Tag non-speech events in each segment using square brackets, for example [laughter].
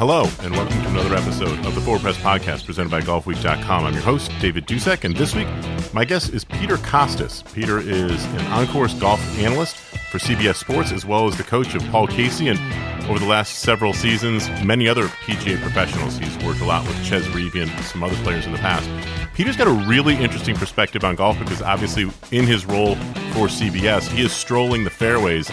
Hello, and welcome to another episode of the Forward Press Podcast presented by GolfWeek.com. I'm your host, David Dusek, and this week my guest is Peter Kostis. Peter is an on-course golf analyst for CBS Sports, as well as the coach of Paul Casey, and over the last several seasons, many other PGA professionals. He's worked a lot with Chez Reavie and some other players in the past. Peter's got a really interesting perspective on golf because obviously in his role for CBS, he is strolling the fairways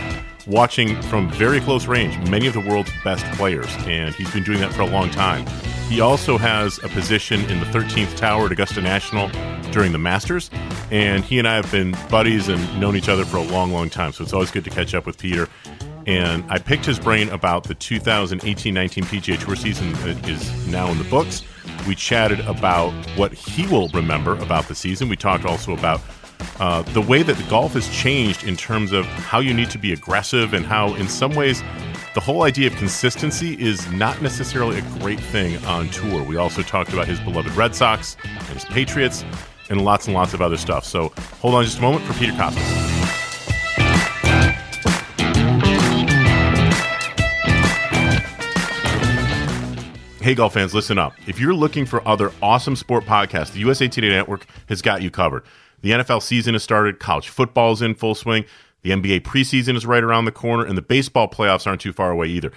watching from very close range many of the world's best players, and he's been doing that for a long time. He also has a position in the 13th Tower at Augusta National during the Masters, and he and I have been buddies and known each other for a long, long time, so it's always good to catch up with Peter. And I picked his brain about the 2018 19 PGA Tour season that is now in the books. We chatted about what he will remember about the season. We talked also about uh, the way that the golf has changed in terms of how you need to be aggressive and how, in some ways, the whole idea of consistency is not necessarily a great thing on tour. We also talked about his beloved Red Sox and his Patriots and lots and lots of other stuff. So hold on just a moment for Peter Kostis. Hey, golf fans, listen up. If you're looking for other awesome sport podcasts, the USA Today Network has got you covered. The NFL season has started, college football is in full swing, the NBA preseason is right around the corner, and the baseball playoffs aren't too far away either.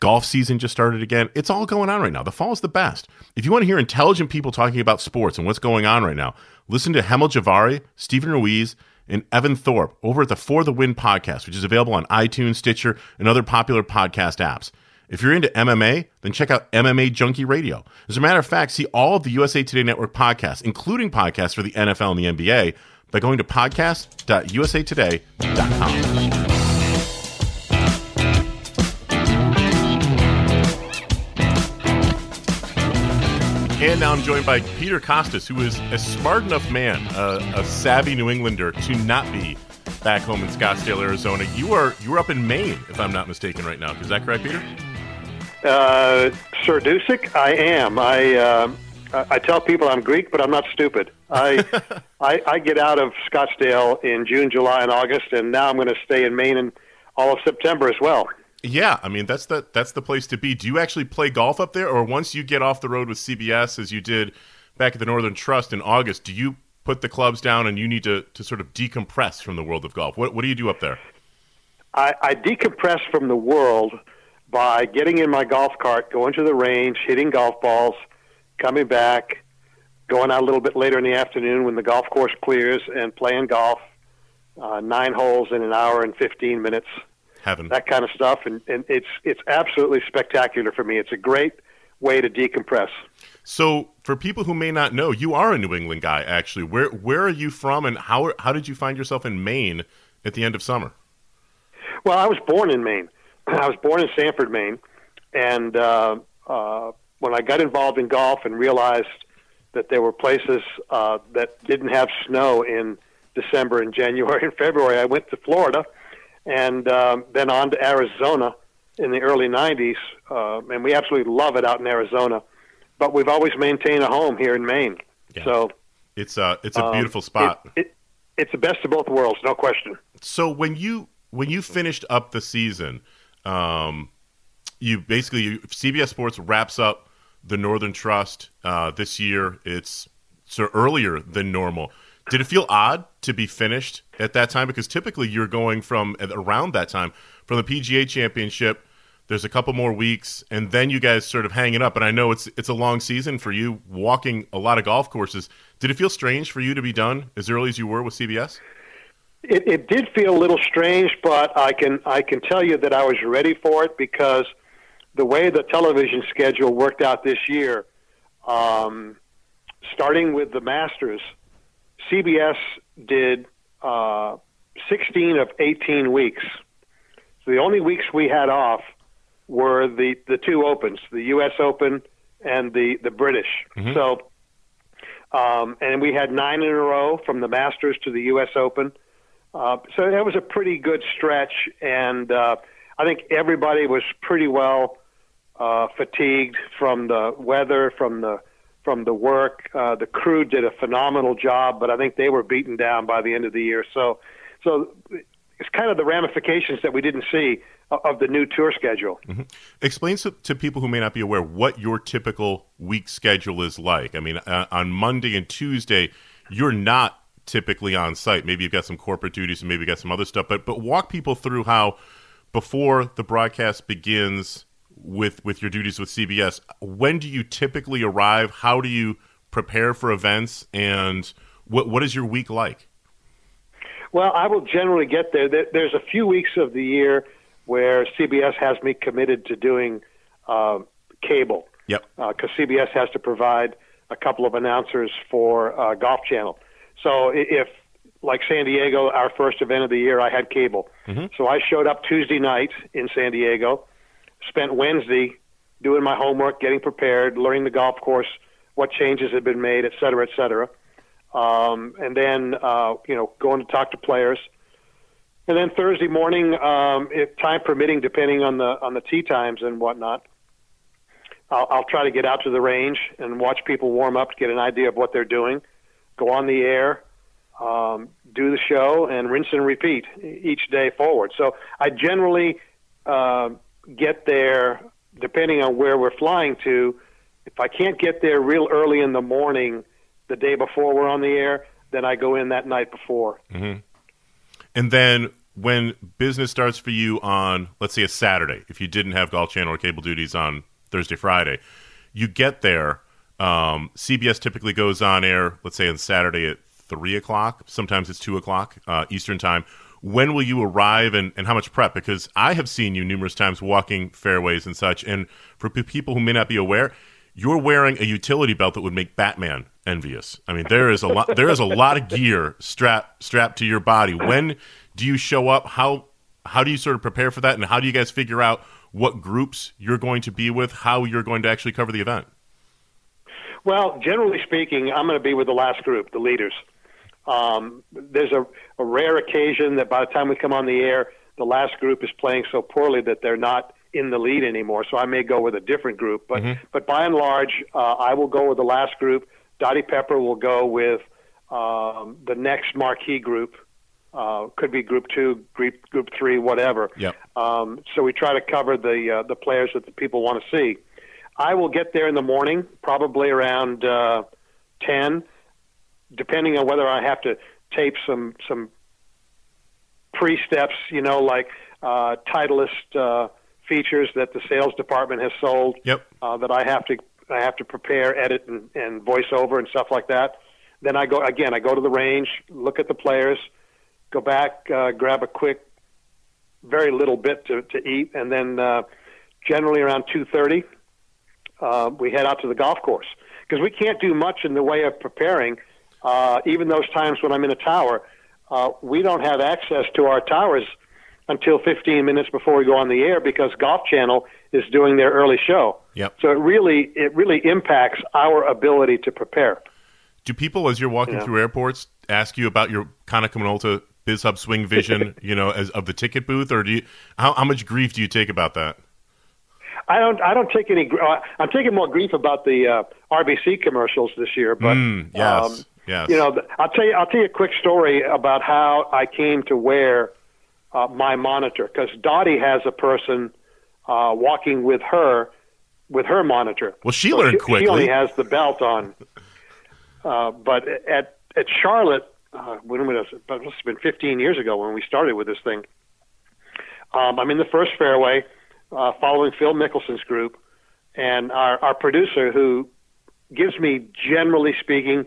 Golf season just started again. It's all going on right now. The fall is the best. If you want to hear intelligent people talking about sports and what's going on right now, listen to Hemal Jhaveri, Stephen Ruiz, and Evan Thorpe over at the For the Win podcast, which is available on iTunes, Stitcher, and other popular podcast apps. If you're into MMA, then check out MMA Junkie Radio. As a matter of fact, see all of the USA Today Network podcasts, including podcasts for the NFL and the NBA, by going to podcast.usatoday.com. And now I'm joined by Peter Kostis, who is a smart enough man, a, savvy New Englander, to not be back home in Scottsdale, Arizona. You are you are up in Maine, if I'm not mistaken, right now. Is that correct, Peter? Uh, Sir Dusek, I am. I uh, I tell people I'm Greek, but I'm not stupid. I, [laughs] I I get out of Scottsdale in June, July, and August, and now I'm going to stay in Maine in all of September as well. Yeah, I mean that's the that's the place to be. Do you actually play golf up there, or once you get off the road with CBS, as you did back at the Northern Trust in August, do you put the clubs down and you need to, to sort of decompress from the world of golf? What what do you do up there? I, I decompress from the world by getting in my golf cart, going to the range, hitting golf balls, coming back, going out a little bit later in the afternoon when the golf course clears, and playing golf, uh, nine holes in an hour and 15 minutes. Heaven. That kind of stuff, and, and it's it's absolutely spectacular for me. It's a great way to decompress. So, for people who may not know, you are a New England guy. Actually, where where are you from, and how how did you find yourself in Maine at the end of summer? Well, I was born in Maine. [clears throat] I was born in Sanford, Maine, and uh, uh, when I got involved in golf and realized that there were places uh, that didn't have snow in December and [laughs] January and February, I went to Florida, and um, then on to Arizona in the early '90s, uh, and we absolutely love it out in Arizona. But we've always maintained a home here in Maine, yeah. so it's a it's a beautiful um, spot. It, it, it's the best of both worlds, no question. So when you when you finished up the season um, you basically you, CBS Sports wraps up the Northern Trust uh, this year. It's so earlier than normal. Did it feel odd to be finished at that time? Because typically you're going from around that time from the PGA Championship. There's a couple more weeks, and then you guys sort of hang it up. And I know it's it's a long season for you, walking a lot of golf courses. Did it feel strange for you to be done as early as you were with CBS? It, it did feel a little strange, but I can I can tell you that I was ready for it because the way the television schedule worked out this year, um, starting with the Masters, CBS did uh, 16 of 18 weeks. So the only weeks we had off were the, the two opens, the U.S. Open and the, the British. Mhm. So, um, and we had nine in a row from the Masters to the U.S. Open. Uh, so that was a pretty good stretch, and uh, I think everybody was pretty well uh, fatigued from the weather, from the from the work. Uh, the crew did a phenomenal job, but I think they were beaten down by the end of the year. So, so it's kind of the ramifications that we didn't see of, the new tour schedule. Explain to, to people who may not be aware what your typical week schedule is like. I mean, uh, on Monday and Tuesday, you're not typically on site. Maybe you've got some corporate duties and maybe you've got some other stuff. But but walk people through how before the broadcast begins with with your duties with CBS. When do you typically arrive? How do you prepare for events? And what what is your week like? Well, I will generally get there. There- There's a few weeks of the year where CBS has me committed to doing um cable Yep. because CBS has to provide a couple of announcers for uh, Golf Channel. So if, like San Diego, our first event of the year, I had cable. So I showed up Tuesday night in San Diego, spent Wednesday doing my homework, getting prepared, learning the golf course, what changes had been made, et cetera, et cetera. Um, and then, uh, you know, going to talk to players. And then Thursday morning, um, if time permitting, depending on the on the tee times and whatnot, I'll, I'll try to get out to the range and watch people warm up to get an idea of what they're doing. Go on the air, um, do the show, and rinse and repeat each day forward. So I generally uh, get there, depending on where we're flying to. If I can't get there real early in the morning, the day before we're on the air, then I go in that night before. And then when business starts for you on, let's say, a Saturday, if you didn't have Golf Channel or cable duties on Thursday, Friday, you get there. Um, CBS typically goes on air, let's say, on Saturday at three o'clock. Sometimes it's two o'clock uh, Eastern time. When will you arrive and, and how much prep? Because I have seen you numerous times walking fairways and such. And for p- people who may not be aware, you're wearing a utility belt that would make Batman envious. I mean, there is a lot. There is a lot of gear strapped strapped to your body. When do you show up? How how do you sort of prepare for that? And how do you guys figure out what groups you're going to be with? How you're going to actually cover the event? Well, generally speaking, I'm going to be with the last group, the leaders. Um, there's a, a rare occasion that by the time we come on the air, the last group is playing so poorly that they're not in the lead anymore. So I may go with a different group, but but by and large, uh, I will go with the last group. Dottie Pepper will go with um, the next marquee group. Uh, could be group two, group group three, whatever. Yep. Um, so we try to cover the uh, the players that the people want to see. I will get there in the morning, probably around uh, ten, depending on whether I have to tape some some pre steps. You know, like uh, Titleist uh, features that the sales department has sold Yep. uh, that I have to I have to prepare, edit, and, and voice over and stuff like that. Then I go again. I go to the range, look at the players, go back, uh, grab a quick, very little bit to, to eat, and then uh, generally around two thirty, uh, we head out to the golf course because we can't do much in the way of preparing. Uh, even those times when I'm in a tower, uh, we don't have access to our towers until 15 minutes before we go on the air because Golf Channel is doing their early show. Yep. So it really it really impacts our ability to prepare. Do people, as you're walking Yeah. through airports, ask you about your Konica Minolta BizHub Swing Vision, [laughs] you know, as of the ticket booth, or do you? How, how much grief do you take about that? I don't. I don't take any. gr- Uh, I'm taking more grief about the uh, RBC commercials this year, but Mm, yes, um, yes. you know, I'll tell you. I'll tell you a quick story about how I came to wear uh, my monitor because Dottie has a person uh, walking with her with her monitor. Well, she So learned She quickly. She only has the belt on. Uh, but at at Charlotte, uh, when was it? But it must have been 15 years ago when we started with this thing. Um, I'm in the first fairway, uh, following Phil Mickelson's group, and our, our producer, who gives me, generally speaking,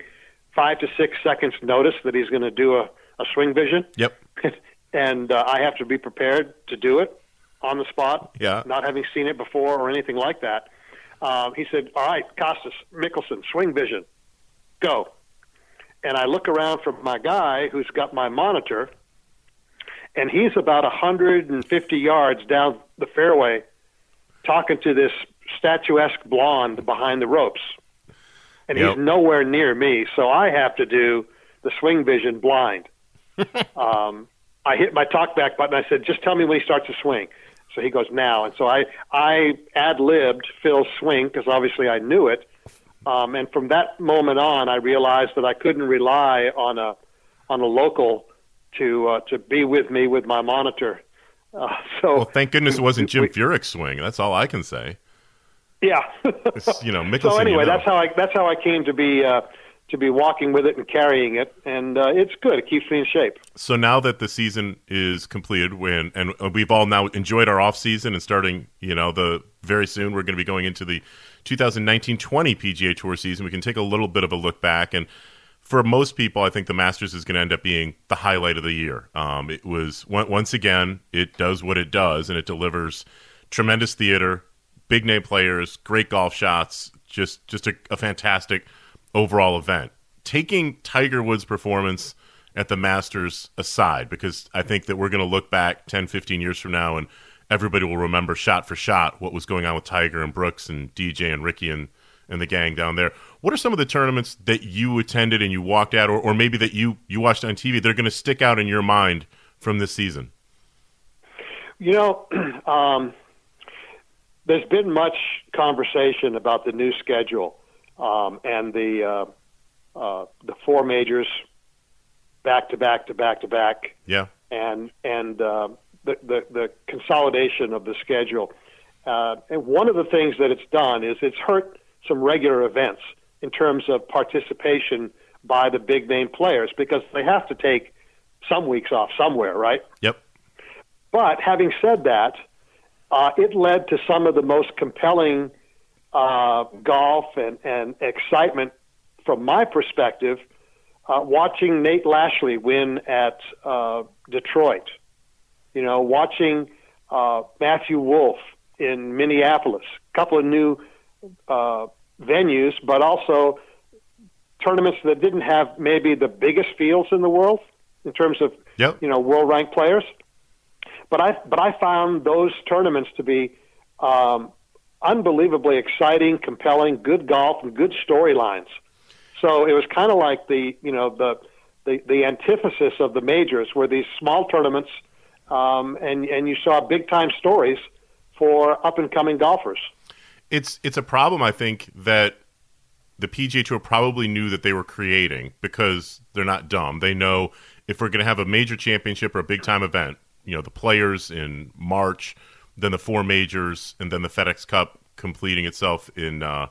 five to six seconds notice that he's going to do a, a swing vision, Yep. [laughs] and uh, I have to be prepared to do it on the spot, Yeah. not having seen it before or anything like that. Um, he said, "All right, Kostis Mickelson, swing vision, go." and I look around for my guy who's got my monitor, and he's about 150 yards down the fairway talking to this statuesque blonde behind the ropes. And Yep. he's nowhere near me, so I have to do the swing vision blind. [laughs] um, I hit my talkback button. I said, "Just tell me when he starts to swing." So he goes now, and so I I ad libbed Phil's swing because obviously I knew it. Um, and from that moment on, I realized that I couldn't rely on a on a local to uh, to be with me with my monitor. Uh, so Well, thank goodness it wasn't Jim we- Furyk's swing. That's all I can say. yeah. [laughs] You know, Mickelson. so anyway, you know. that's how I that's how I came to be uh, to be walking with it and carrying it, and uh, it's good. It keeps me in shape. So now that the season is completed, when and we've all now enjoyed our off season and starting, you know, the very soon we're going to be going into the 2019-20 PGA Tour season. We can take a little bit of a look back, and for most people, I think the Masters is going to end up being the highlight of the year. Um, it was once again, it does what it does, and it delivers tremendous theater, big name players, great golf shots, just just a, a fantastic overall event. Taking Tiger Woods' performance at the Masters aside, because I think that we're going to look back 10, 15 years from now and everybody will remember shot for shot what was going on with Tiger and Brooks and DJ and Rickie and, and the gang down there. What are some of the tournaments that you attended and you walked out, or, or maybe that you, you watched on TV that are going to stick out in your mind from this season? You know, [clears throat] um, there's been much conversation about the new schedule um, and the uh, uh, the four majors back to back to back to back, Yeah. and and uh, the, the the consolidation of the schedule. Uh, and one of the things that it's done is it's hurt some regular events in terms of participation by the big name players because they have to take some weeks off somewhere, right? Yep. But having said that, uh, it led to some of the most compelling uh, golf and, and excitement from my perspective. Uh, watching Nate Lashley win at uh, Detroit, you know, watching uh, Matthew Wolff in Minneapolis, a couple of new uh, venues, but also tournaments that didn't have maybe the biggest fields in the world in terms of Yep. you know world ranked players. But I but I found those tournaments to be um, unbelievably exciting, compelling, good golf, and good storylines. So it was kind of like the you know the, the the antithesis of the majors, were these small tournaments, um, and and you saw big time stories for up and coming golfers. It's it's a problem I think that the PGA Tour probably knew that they were creating because they're not dumb. They know if we're going to have a major championship or a big time event, you know, the players in March, then the four majors, and then the FedEx Cup completing itself in uh,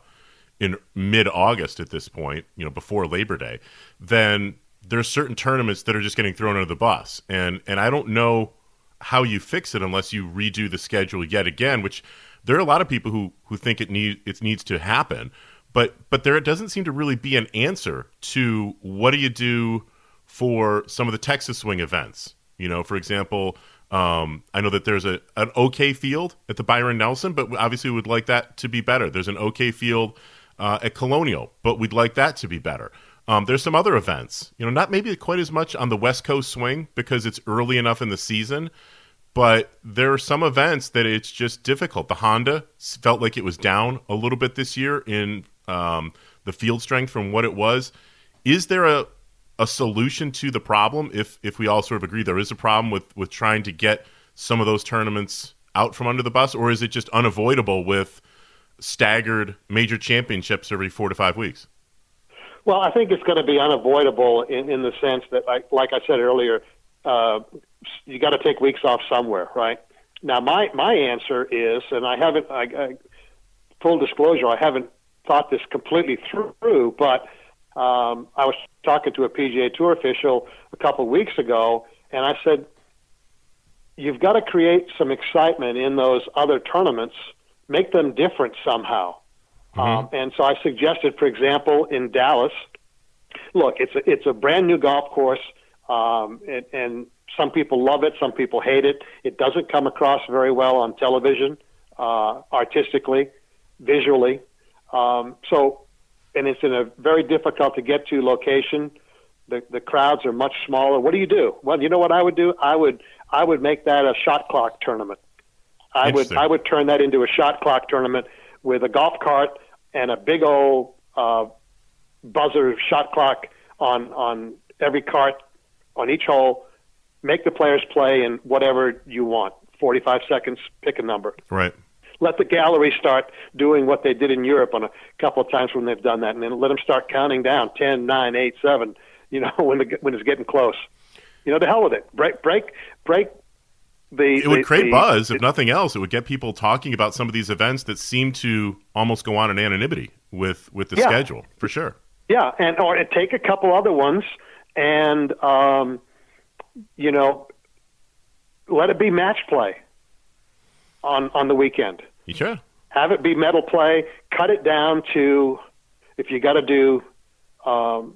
in mid August at this point, you know, before Labor Day, then there's certain tournaments that are just getting thrown under the bus, and and I don't know how you fix it unless you redo the schedule yet again, which there are a lot of people who who think it need it needs to happen, but but there doesn't seem to really be an answer to what do you do for some of the Texas swing events. You know, for example, um, I know that there's a an okay field at the Byron Nelson, but obviously we would like that to be better. There's an okay field uh, at Colonial, but we'd like that to be better. Um, there's some other events, you know, not maybe quite as much on the West Coast swing because it's early enough in the season, but there are some events that it's just difficult. The Honda felt like it was down a little bit this year in um, the field strength from what it was. Is there a a solution to the problem if if we all sort of agree there is a problem with with trying to get some of those tournaments out from under the bus, or is it just unavoidable with staggered major championships every four to five weeks? Well, I think it's going to be unavoidable in, in the sense that, like, like I said earlier, uh, you got to take weeks off somewhere, right? Now, my my answer is, and I haven't, I, I, full disclosure, I haven't thought this completely through, but um, I was talking to a PGA Tour official a couple of weeks ago, and I said, you've got to create some excitement in those other tournaments, make them different somehow. Um, and so I suggested, for example, in Dallas, look, it's a, it's a brand new golf course, um, and, and some people love it, some people hate it. It doesn't come across very well on television, uh, artistically, visually. Um, so, and it's in a very difficult to get to location. the the crowds are much smaller. What do you do? Well, you know what I would do? I would I would make that a shot clock tournament. I would I would turn that into a shot clock tournament with a golf cart and a big old uh, buzzer shot clock on on every cart on each hole. Make the players play in whatever you want. Forty five seconds. Pick a number Right. let the gallery start doing what they did in Europe on a couple of times when they've done that, and then let them start counting down ten, nine, eight, seven. You know [laughs] when the, when it's getting close. You know, the hell with it. Break, break, break. The It would the- create the- buzz, if nothing else. It would get people talking about some of these events that seem to almost go on in anonymity with with the Yeah. schedule, for sure. Yeah, and or take a couple other ones and um, you know let it be match play on on the weekend. Yeah. have it be medal play. Cut it down to, if you got to do, um,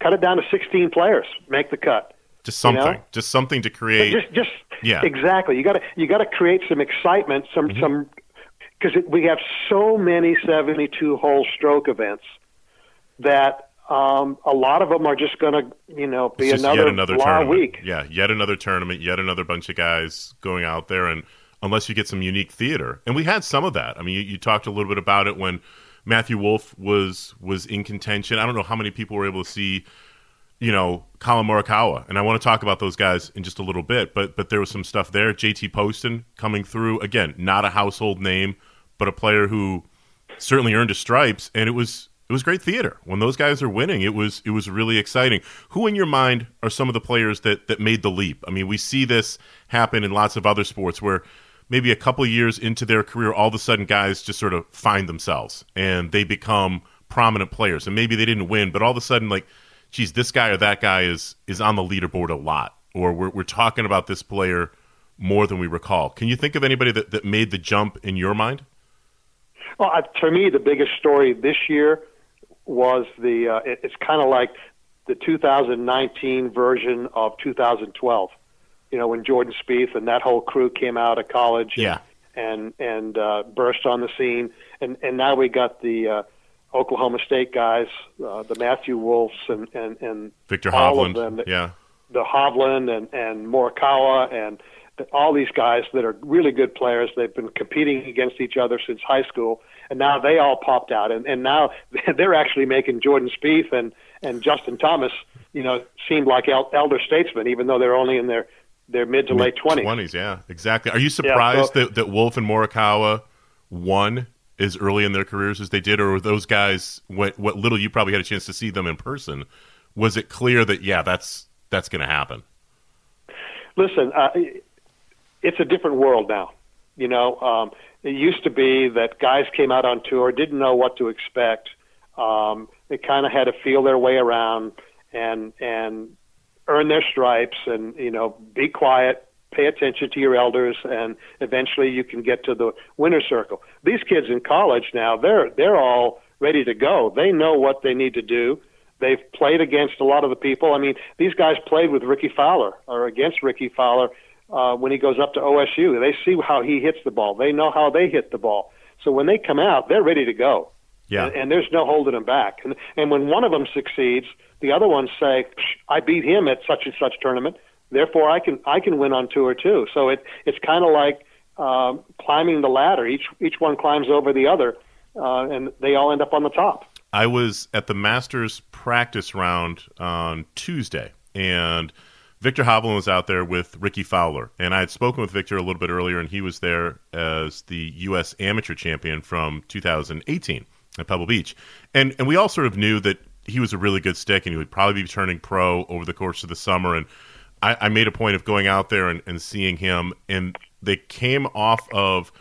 cut it down to 16 players. Make the cut. Just You know? something. Just something to create. Just, just Yeah. Mm-hmm. exactly. You got to you got to create some excitement. Some some because we have so many 72 hole stroke events that um, a lot of them are just going to you know be another, another tournament. week. Yeah, yet another tournament, yet another bunch of guys going out there, and unless you get some unique theater, and we had some of that. I mean, you, you talked a little bit about it when Matthew Wolff was was in contention. I don't know how many people were able to see, you know, Collin Morikawa, and I want to talk about those guys in just a little bit. But but there was some stuff there. JT Poston coming through again, not a household name, but a player who certainly earned his stripes, and it was it was great theater when those guys are winning. It was it was really exciting. Who in your mind are some of the players that that made the leap? I mean, we see this happen in lots of other sports where maybe a couple years into their career, all of a sudden guys just sort of find themselves and they become prominent players. And maybe they didn't win, but all of a sudden, like, geez, this guy or that guy is is on the leaderboard a lot, or we're we're talking about this player more than we recall. Can you think of anybody that, that made the jump in your mind? Well, for me, the biggest story this year was the. Uh, it, it's kind of like the 2019 version of 2012. You know, when Jordan Spieth and that whole crew came out of college. Yeah. And and uh, burst on the scene, and and now we got the uh, Oklahoma State guys, uh, the Matthew Wolves, and and and Victor all Hovland. of them that- yeah. the Hovland and and Morikawa and all these guys that are really good players. They've been competing against each other since high school, and now they all popped out, and and now [laughs] they're actually making Jordan Spieth and and Justin Thomas, you know, seem like el- elder statesmen, even though they're only in their their mid to late twenties. Twenties, yeah, exactly. Are you surprised so- that, that Wolff and Morikawa won as early in their careers as they did, or were those guys what what little you probably had a chance to see them in person? Was it clear that yeah, that's that's going to happen? Listen, uh, it's a different world now. You know, um, it used to be that guys came out on tour, didn't know what to expect. Um, they kind of had to feel their way around and and earn their stripes, and you know, be quiet, pay attention to your elders, and eventually you can get to the winner's circle. These kids in college now, they're they're all ready to go. They know what they need to do. They've played against a lot of the people. I mean, these guys played with Rickie Fowler or against Rickie Fowler uh, when he goes up to OSU. They see how he hits the ball. They know how they hit the ball. So when they come out, they're ready to go. Yeah. And, and there's no holding them back. And, and when one of them succeeds, the other ones say, "Psh, "I beat him at such and such tournament. Therefore, I can I can win on tour too." So it it's kind of like um, climbing the ladder. Each each one climbs over the other, uh, and they all end up on the top. I was at the Masters practice round on Tuesday, and Victor Hovland was out there with Rickie Fowler. And I had spoken with Victor a little bit earlier, and he was there as the U.S. amateur champion from 2018 at Pebble Beach. And, and we all sort of knew that he was a really good stick, and he would probably be turning pro over the course of the summer. And I, I made a point of going out there and, and seeing him, and they came off of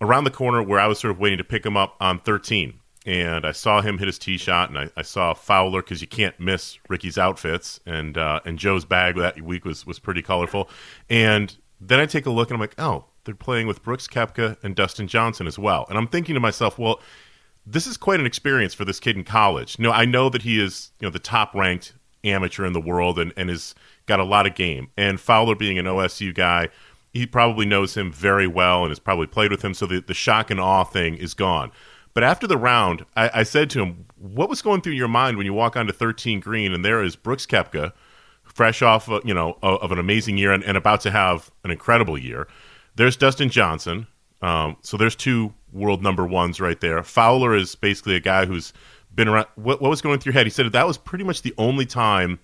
around the corner where I was sort of waiting to pick him up on 13. And I saw him hit his tee shot, and I, I saw Fowler because you can't miss Rickie's outfits, and uh, and Joe's bag that week was was pretty colorful. And then I take a look, and I'm like, oh, they're playing with Brooks Koepka and Dustin Johnson as well. And I'm thinking to myself, well, this is quite an experience for this kid in college. No, I know that he is, you know, the top ranked amateur in the world and, and has got a lot of game. And Fowler being an OSU guy, he probably knows him very well and has probably played with him. So the, the shock and awe thing is gone. But after the round, I, I said to him, "What was going through your mind when you walk onto 13 green and there is Brooks Koepka, fresh off, uh, you know, of, of an amazing year and, and, about to have an incredible year. There's Dustin Johnson. Um, so there's two world number ones right there. Fowler is basically a guy who's been around. What, what was going through your head? He said that was pretty much the only time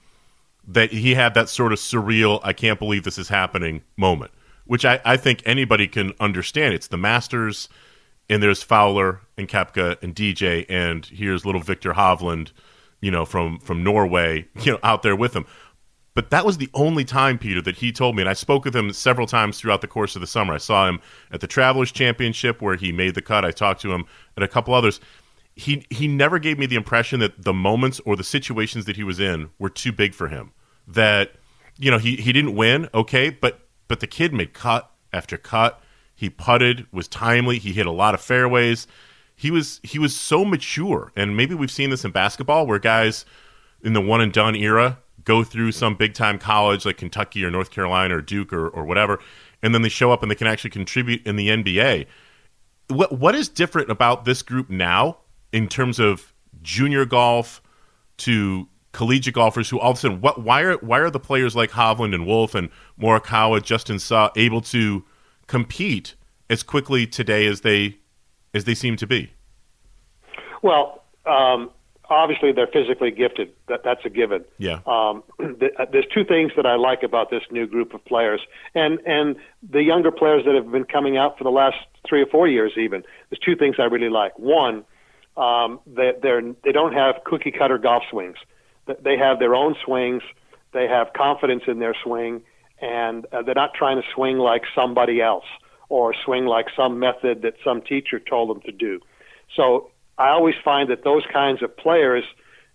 that he had that sort of surreal, I can't believe this is happening moment, which I, I think anybody can understand. It's the Masters, and there's Fowler and Koepka and DJ, and here's little Victor Hovland, you know, from from Norway, [laughs] you know, out there with him. But that was the only time, Peter, that he told me, and I spoke with him several times throughout the course of the summer. I saw him at the Travelers Championship where he made the cut. I talked to him at a couple others. He he never gave me the impression that the moments or the situations that he was in were too big for him. That you know he he didn't win, okay, but but the kid made cut after cut. He putted, was timely. He hit a lot of fairways. He was he was so mature, and maybe we've seen this in basketball where guys in the one and done era go through some big time college like Kentucky or North Carolina or Duke or, or whatever, and then they show up and they can actually contribute in the NBA. What what is different about this group now in terms of junior golf to collegiate golfers who all of a sudden what why are why are the players like Hovland and Wolff and Morikawa, Justin Suh able to compete as quickly today as they as they seem to be? Well, um, obviously they're physically gifted. That that's a given. Yeah. Um, [clears throat] there's two things that I like about this new group of players, and and the younger players that have been coming out for the last three or four years. Even there's two things I really like. One, um, they they're they don't have cookie cutter golf swings. They have their own swings. They have confidence in their swing, and uh, they're not trying to swing like somebody else or swing like some method that some teacher told them to do. So I always find that those kinds of players,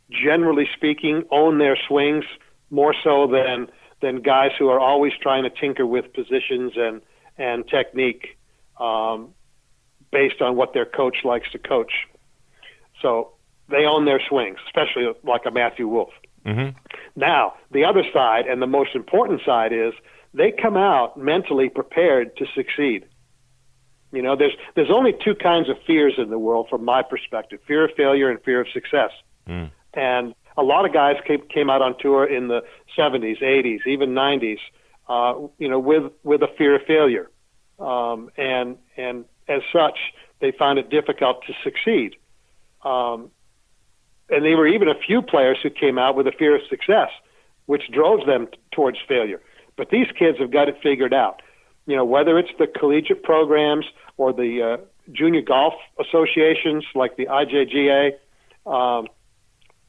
generally speaking, own their swings more so than than guys who are always trying to tinker with positions and and technique um, based on what their coach likes to coach. So they own their swings, especially like a Matthew Wolff. Mm-hmm. Now, the other side, and the most important side, is they come out mentally prepared to succeed. You know, there's there's only two kinds of fears in the world from my perspective: fear of failure and fear of success. Mm. And a lot of guys came came out on tour in the 70s, 80s, even 90s, uh, you know, with with a fear of failure, um, and and as such, they found it difficult to succeed. Um, and there were even a few players who came out with a fear of success, which drove them t- towards failure. But these kids have got it figured out you know, whether it's the collegiate programs or the uh, junior golf associations like the IJGA, um,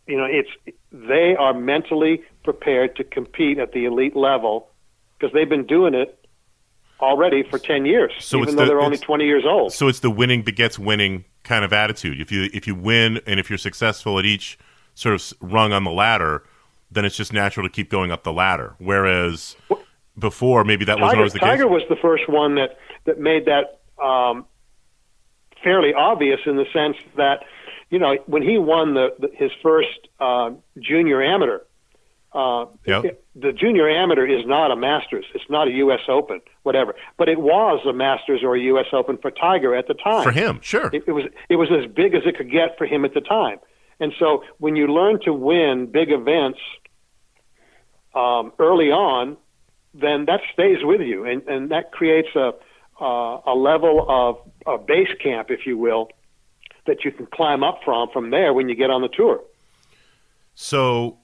you know, it's they are mentally prepared to compete at the elite level because they've been doing it already for 10 years, so even though the, they're only 20 years old. So it's the winning begets winning kind of attitude. If you if you win and if you're successful at each sort of rung on the ladder, then it's just natural to keep going up the ladder. Whereas before maybe that wasn't always the Tiger case. Tiger was the first one that that made that um, fairly obvious in the sense that you know when he won the, the his first uh, junior amateur. Uh, yep. The junior amateur is not a Masters. It's not a U.S. Open, whatever. But it was a Masters or a U.S. Open for Tiger at the time. For him, sure. It, it was it was as big as it could get for him at the time. And so when you learn to win big events um, early on, then that stays with you, and, and that creates a uh, a level of a base camp, if you will, that you can climb up from from there when you get on the tour. So,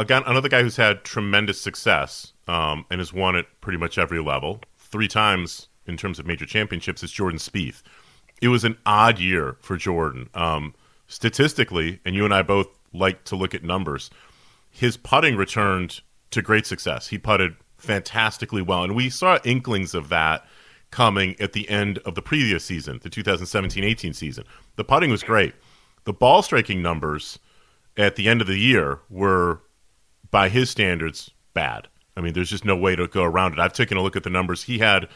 again, another guy who's had tremendous success um, and has won at pretty much every level, three times in terms of major championships, is Jordan Spieth. It was an odd year for Jordan. Um, statistically, and you and I both like to look at numbers, his putting returned to great success. He putted fantastically well. And we saw inklings of that coming at the end of the previous season, the 2017 18 season. The putting was great. The ball striking numbers at the end of the year were, by his standards, bad. I mean, there's just no way to go around it. I've taken a look at the numbers. He had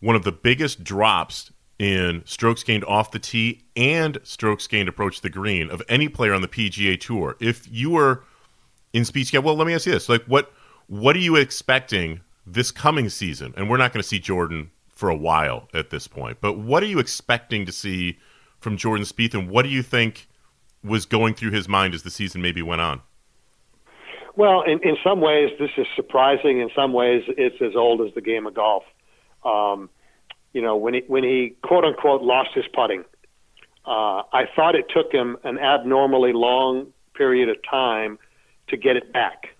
one of the biggest drops in strokes gained off the tee and strokes gained approach the green of any player on the PGA Tour. If you were in speech, yeah, well, let me ask you this: like, what what are you expecting this coming season? And we're not going to see Jordan for a while at this point, but what are you expecting to see from Jordan Spieth, and what do you think was going through his mind as the season maybe went on? Well, in, in some ways, this is surprising. In some ways, it's as old as the game of golf. Um, you know, when he when he quote unquote lost his putting, uh, I thought it took him an abnormally long period of time to get it back.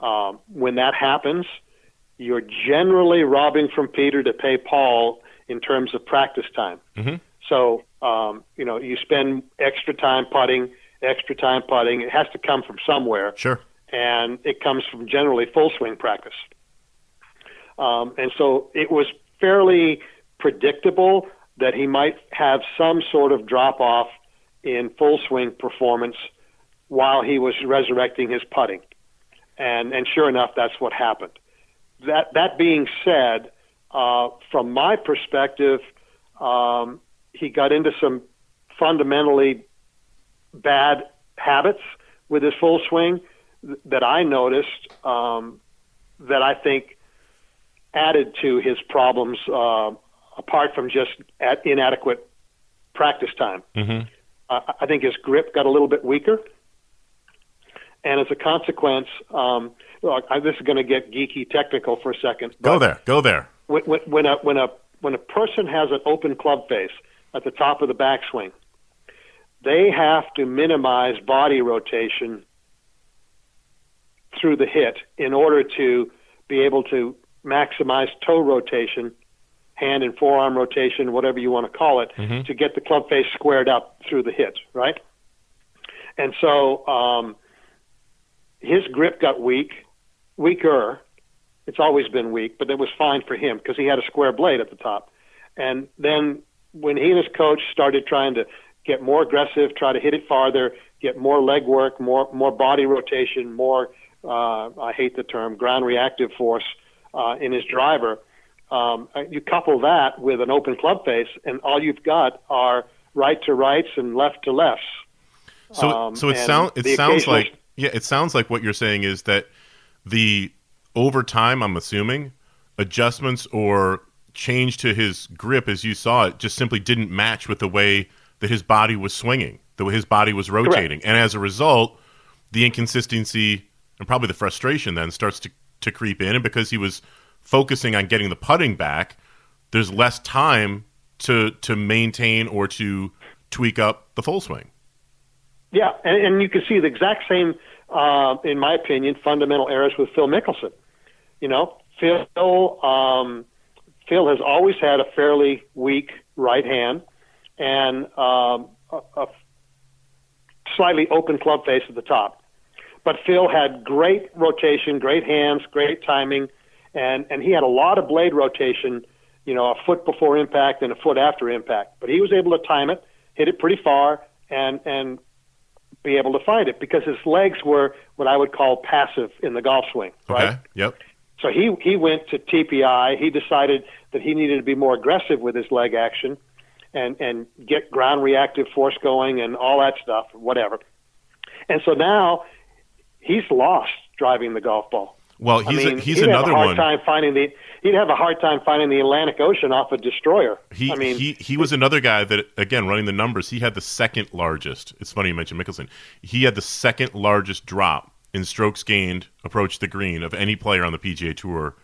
Um, when that happens, you're generally robbing from Peter to pay Paul in terms of practice time. Mm-hmm. So, um, you know, you spend extra time putting, extra time putting. It has to come from somewhere. Sure. And it comes from generally full swing practice. Um, and so it was fairly predictable that he might have some sort of drop off in full swing performance while he was resurrecting his putting. And, and sure enough, that's what happened. That, that being said, uh, from my perspective, um, he got into some fundamentally bad habits with his full swing that I noticed um, that I think added to his problems, uh, apart from just at inadequate practice time. Mm-hmm. Uh, I think his grip got a little bit weaker, and as a consequence, um, look, I, this is going to get geeky technical for a second. Go there, go there. When, when, when a when a when a person has an open club face at the top of the backswing, they have to minimize body rotation through the hit in order to be able to maximize toe rotation, hand and forearm rotation, whatever you want to call it, mm-hmm. to get the club face squared up through the hit, right? And so um, his grip got weak, weaker. It's always been weak, but it was fine for him because he had a square blade at the top. And then when he and his coach started trying to get more aggressive, try to hit it farther, get more leg work, more more body rotation, more uh, I hate the term ground reactive force uh, in his driver. Um, you couple that with an open club face, and all you've got are right to rights and left to lefts. So, Um, so it and sounds it sounds occasional- like yeah, it sounds like what you're saying is that the over time, I'm assuming adjustments or change to his grip, as you saw it, just simply didn't match with the way that his body was swinging, the way his body was rotating, and as a result, the inconsistency and probably the frustration then starts to to creep in, and because he was focusing on getting the putting back, there's less time to to maintain or to tweak up the full swing. Yeah, and, and you can see the exact same, uh, in my opinion, fundamental errors with Phil Mickelson. You know, Phil um, Phil has always had a fairly weak right hand and um, a, a slightly open club face at the top. But Phil had great rotation, great hands, great timing, and and he had a lot of blade rotation. You know, a foot before impact and a foot after impact. But he was able to time it, hit it pretty far, and and be able to find it because his legs were what I would call passive in the golf swing. Right. Okay. Yep. So he he went to TPI. He decided that he needed to be more aggressive with his leg action, and and get ground reactive force going and all that stuff, whatever. And so now he's lost driving the golf ball. Well, he's I mean, a, he's he'd another have a hard one. time finding the. He'd have a hard time finding the Atlantic Ocean off a destroyer. He, I mean, he he was another guy that again running the numbers. He had the second largest. It's funny you mentioned Mickelson. He had the second largest drop in strokes gained approach the green of any player on the PGA Tour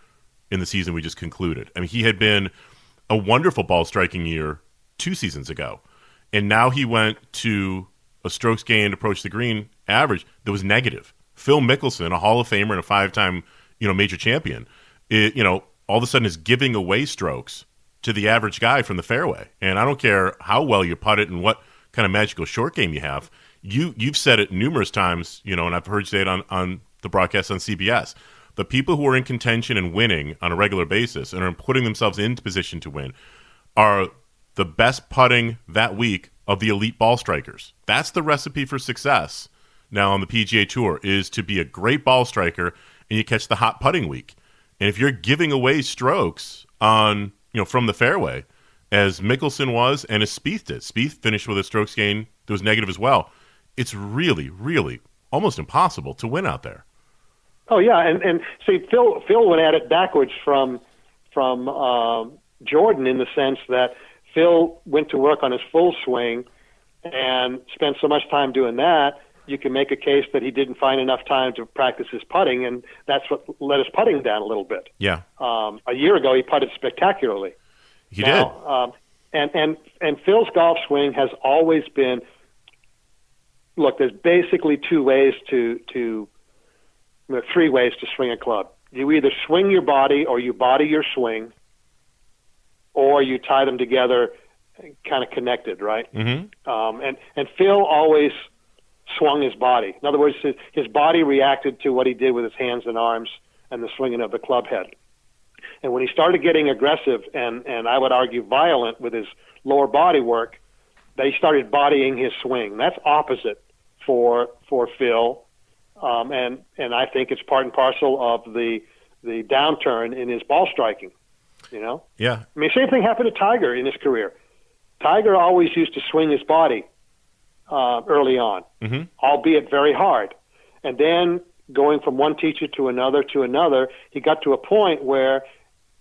in the season we just concluded. I mean, he had been a wonderful ball striking year two seasons ago, and now he went to a strokes gained approach the green average that was negative. Phil Mickelson, a Hall of Famer and a five time you know major champion, it, you know all of a sudden is giving away strokes to the average guy from the fairway. And I don't care how well you putt it and what kind of magical short game you have. You you've said it numerous times, you know, and I've heard you say it on on the broadcast on CBS. The people who are in contention and winning on a regular basis and are putting themselves into position to win are the best putting that week of the elite ball strikers. That's the recipe for success now on the PGA Tour is to be a great ball striker and you catch the hot putting week. And if you're giving away strokes on, you know, from the fairway, as Mickelson was and as Spieth did, Spieth finished with a strokes gain that was negative as well. It's really, really almost impossible to win out there. Oh yeah, and and see, Phil Phil went at it backwards from from um, Jordan in the sense that Phil went to work on his full swing and spent so much time doing that, you can make a case that he didn't find enough time to practice his putting, and that's what let his putting down a little bit. Yeah. Um, a year ago, he putted spectacularly. He now, did. Um, and and and Phil's golf swing has always been. Look, there's basically two ways to to, three ways to swing a club. You either swing your body, or you body your swing, or you tie them together, kind of connected, right? Mm-hmm. Um, and and Phil always swung his body. In other words, his, his body reacted to what he did with his hands and arms and the swinging of the club head. And when he started getting aggressive and, and I would argue violent with his lower body work, they started bodying his swing. That's opposite for for Phil, um, and and I think it's part and parcel of the the downturn in his ball striking. You know, Yeah. I mean, same thing happened to Tiger in his career. Tiger always used to swing his body uh, early on, Mhm. albeit very hard. And then going from one teacher to another to another, he got to a point where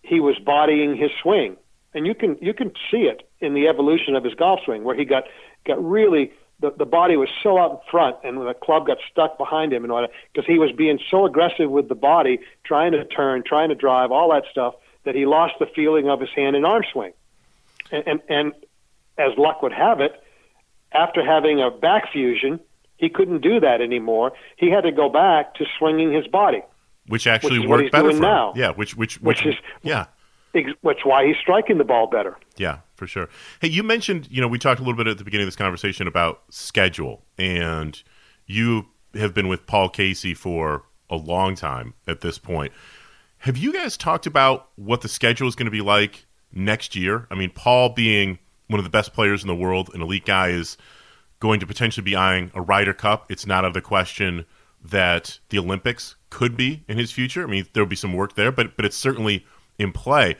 he was bodying his swing, and you can you can see it in the evolution of his golf swing, where he got got really the the body was so out in front, and the club got stuck behind him, and all that because he was being so aggressive with the body, trying to turn, trying to drive, all that stuff, that he lost the feeling of his hand and arm swing, and and, and as luck would have it, after having a back fusion, he couldn't do that anymore. He had to go back to swinging his body, Which actually Which worked better for now. Yeah. Which which which, which is yeah. ex- which why he's striking the ball better. Yeah, for sure. Hey, you mentioned, you know, we talked a little bit at the beginning of this conversation about schedule, and you have been with Paul Casey for a long time at this point. Have you guys talked about what the schedule is going to be like next year? I mean, Paul being one of the best players in the world, an elite guy, is going to potentially be eyeing a Ryder Cup. It's not out of the question that the Olympics could be in his future. I mean, there'll be some work there, but but it's certainly in play.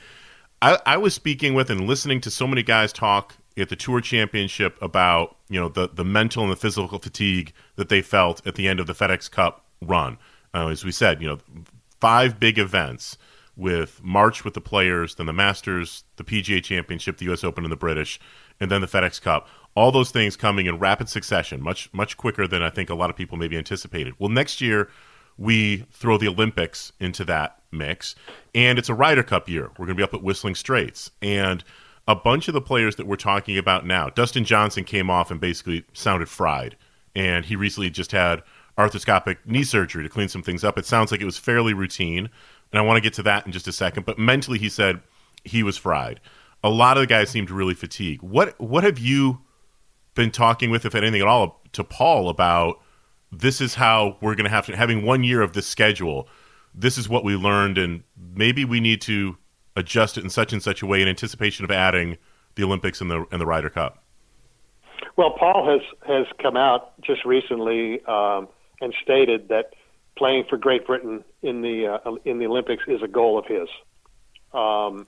I, I was speaking with and listening to so many guys talk at the Tour Championship about you know the the mental and the physical fatigue that they felt at the end of the FedEx Cup run. Uh, as we said, you know, five big events with March with the players, then the Masters, the PGA Championship, the U.S. Open, and the British, and then the FedEx Cup. All those things coming in rapid succession, much much quicker than I think a lot of people maybe anticipated. Well, next year we throw the Olympics into that mix, and it's a Ryder Cup year. We're going to be up at Whistling Straits, and a bunch of the players that we're talking about now. Dustin Johnson came off and basically sounded fried, and he recently just had arthroscopic knee surgery to clean some things up. It sounds like it was fairly routine, and I want to get to that in just a second. But mentally, he said he was fried. A lot of the guys seemed really fatigued. What what have you been talking with, if anything at all, to Paul about? This is how we're going to have to having one year of this schedule. This is what we learned, and maybe we need to adjust it in such and such a way in anticipation of adding the Olympics and the and the Ryder Cup. Well, Paul has has come out just recently um, and stated that playing for Great Britain in the uh, in the Olympics is a goal of his. Um,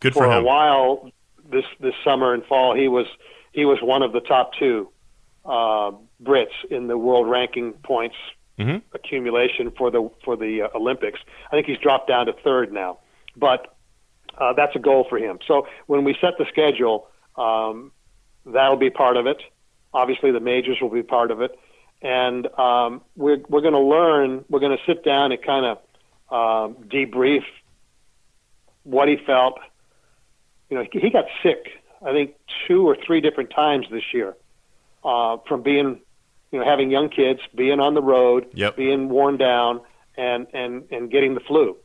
Good for for a him. while this this summer and fall, he was he was one of the top two uh, Brits in the world ranking points Mhm. accumulation for the for the uh, Olympics. I think he's dropped down to third now, but uh, that's a goal for him. So when we set the schedule, um, that'll be part of it. Obviously, the majors will be part of it, and um, we're we're going to learn. We're going to sit down and kind of um, debrief what he felt. You know, he got sick. I think two or three different times this year uh, from being, you know, having young kids, being on the road, Yep. being worn down, and and and getting the flu.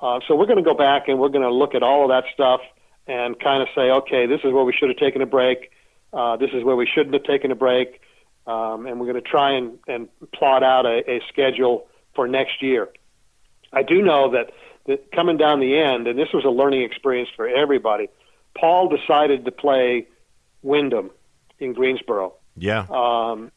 Uh, so we're going to go back and we're going to look at all of that stuff and kind of say, okay, this is where we should have taken a break. Uh, this is where we shouldn't have taken a break. Um, and we're going to try and, and plot out a, a schedule for next year. I do know that, that coming down the end, and this was a learning experience for everybody, Paul decided to play Wyndham in Greensboro Yeah. um,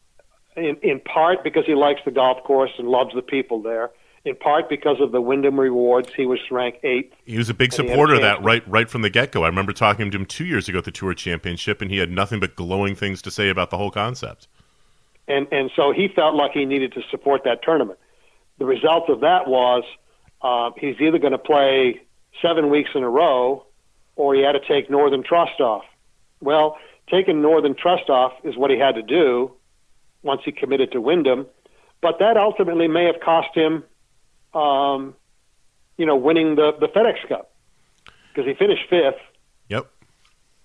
in, in part because he likes the golf course and loves the people there. In part because of the Wyndham rewards, he was ranked eighth. He was a big And he had supporter of that right right from the get go. I remember talking to him two years ago at the Tour Championship, and he had nothing but glowing things to say about the whole concept. And and so he felt like he needed to support that tournament. The result of that was uh, he's either going to play seven weeks in a row, or he had to take Northern Trust off. Well, taking Northern Trust off is what he had to do once he committed to Wyndham, but that ultimately may have cost him, um, you know, winning the the FedEx Cup because he finished fifth. Yep.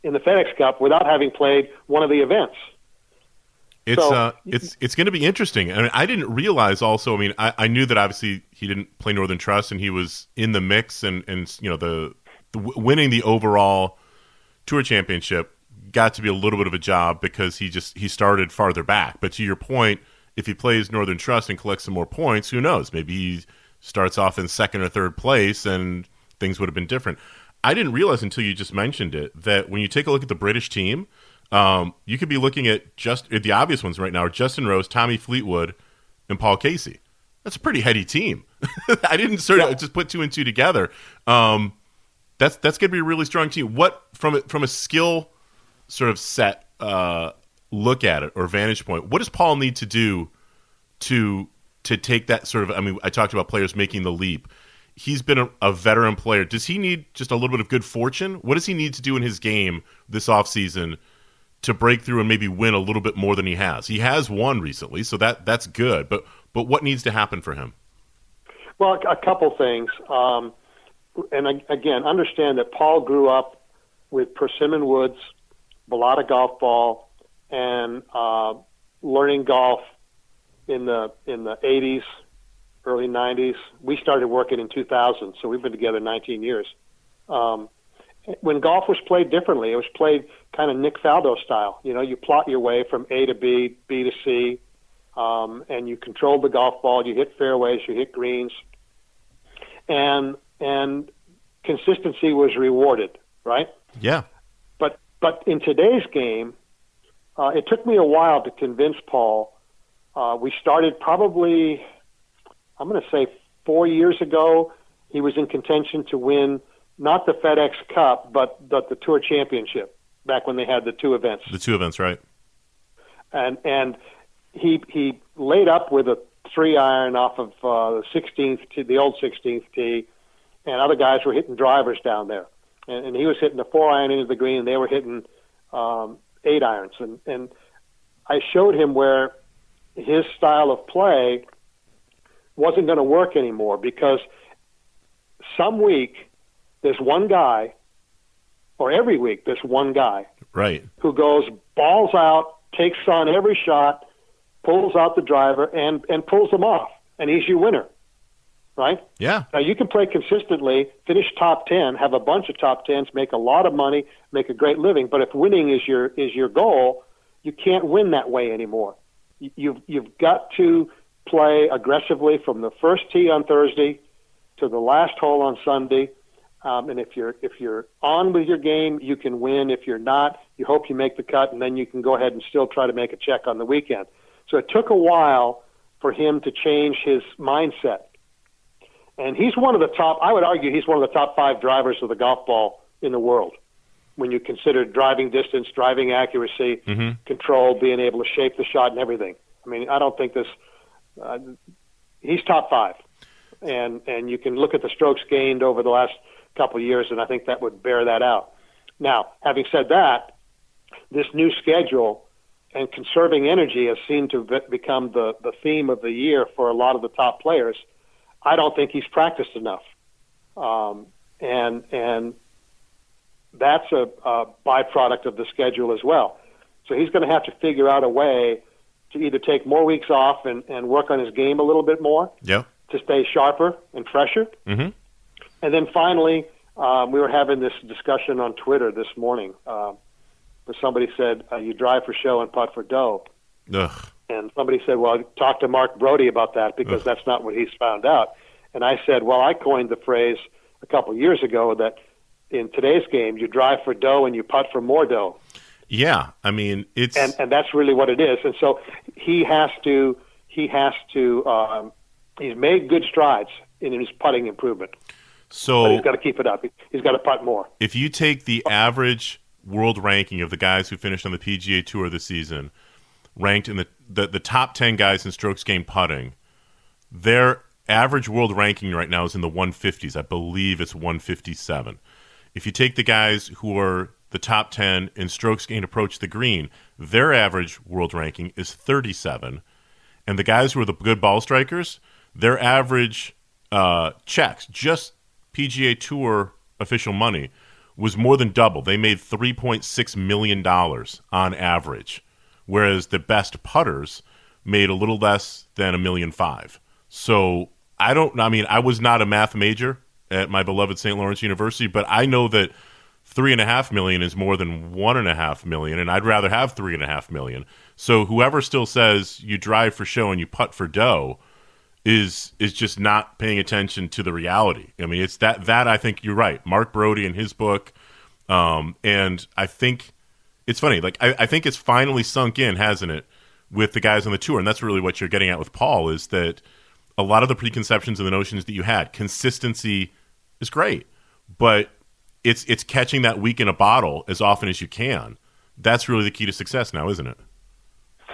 In the FedEx Cup without having played one of the events. It's So- uh, it's it's going to be interesting. I mean, I didn't realize also. I mean, I, I knew that obviously he didn't play Northern Trust, and he was in the mix, and and you know the, the winning the overall tour championship got to be a little bit of a job because he just he started farther back. But to your point, if he plays Northern Trust and collects some more points, who knows? Maybe he starts off in second or third place, and things would have been different. I didn't realize until you just mentioned it that when you take a look at the British team, um, you could be looking at just the obvious ones right now are Justin Rose, Tommy Fleetwood, and Paul Casey. That's a pretty heady team. [laughs] I didn't sort of just put two and two together. Um, that's that's going to be a really strong team. What from a, from a skill sort of set uh, look at it or vantage point? What does Paul need to do to to take that sort of? I mean, I talked about players making the leap. He's been a, a veteran player. Does he need just a little bit of good fortune? What does he need to do in his game this offseason to break through and maybe win a little bit more than he has? He has won recently, so that that's good. But but what needs to happen for him? Well, a couple things. Um, and again, understand that Paul grew up with Persimmon Woods, Balata Golf Ball, and uh, learning golf in the in the 80s, early 90s. We started working in 2000, so we've been together 19 years. Um, when golf was played differently, it was played kind of Nick Faldo style. You know, you plot your way from A to B, B to C, um, and you controlled the golf ball. You hit fairways, you hit greens, and and consistency was rewarded, right? Yeah, But but in today's game, uh, it took me a while to convince Paul. Uh, we started probably, I'm going to say four years ago. He was in contention to win not the FedEx Cup, but but the Tour Championship back when they had the two events. The two events, right? and and he he laid up with a three iron off of uh, the 16th tee, the old 16th tee, and other guys were hitting drivers down there, and, and he was hitting a four iron into the green, and they were hitting um, eight irons, and and I showed him where his style of play wasn't going to work anymore because some week there's one guy, or every week there's one guy Right. who goes balls out, takes on every shot, pulls out the driver, and and pulls them off, and he's your winner, right? Yeah. Now you can play consistently, finish top ten, have a bunch of top tens, make a lot of money, make a great living. But if winning is your is your goal, you can't win that way anymore. You- You've you've got to play aggressively from the first tee on Thursday to the last hole on Sunday. Um, and if you're if you're on with your game, you can win. If you're not, you hope you make the cut, and then you can go ahead and still try to make a check on the weekend. So it took a while for him to change his mindset. And he's one of the top. I would argue he's one of the top five drivers of the golf ball in the world. When you consider driving distance, driving accuracy, Mhm. control, being able to shape the shot, and everything. I mean, I don't think this. Uh, he's top five, and and you can look at the strokes gained over the last couple of years, and I think that would bear that out. Now, having said that, this new schedule and conserving energy has seemed to be- become the the theme of the year for a lot of the top players. I don't think he's practiced enough, um, and and that's a, a byproduct of the schedule as well. So he's going to have to figure out a way to either take more weeks off and, and work on his game a little bit more Yeah. to stay sharper and fresher. Mm-hmm. And then finally, um, we were having this discussion on Twitter this morning um, where somebody said, uh, You drive for show and putt for dough. Ugh. And somebody said, Well, talk to Mark Broadie about that because Ugh. that's not what he's found out. And I said, Well, I coined the phrase a couple years ago that in today's game, you drive for dough and you putt for more dough. Yeah. I mean, it's And, and that's really what it is. And so he has to, he has to, um, he's made good strides in his putting improvement, but so he's got to keep it up. He's got to putt more. if you take the average world ranking of the guys who finished on the PGA Tour this season, ranked in the, the, the top 10 guys in strokes gained putting, their average world ranking right now is in the 150s. I believe it's 157. If you take the guys who are the top 10 in strokes gained approach the green. Their average world ranking is 37. And the guys who are the good ball strikers, their average uh, checks, just PGA Tour official money, was more than double. They made $3.6 million on average, whereas the best putters made a little less than a million five. So I don't, I mean, I was not a math major at my beloved St. Lawrence University, but I know that three and a half million is more than one and a half million, and I'd rather have three and a half million. So whoever still says you drive for show and you putt for dough is is just not paying attention to the reality. I mean, it's that that I think you're right. Mark Broadie in his book, um, and I think it's funny. Like I, I think it's finally sunk in, hasn't it, with the guys on the tour, and that's really what you're getting at with Paul is that a lot of the preconceptions and the notions that you had, consistency is great, but it's it's catching that week in a bottle as often as you can. That's really the key to success now, isn't it?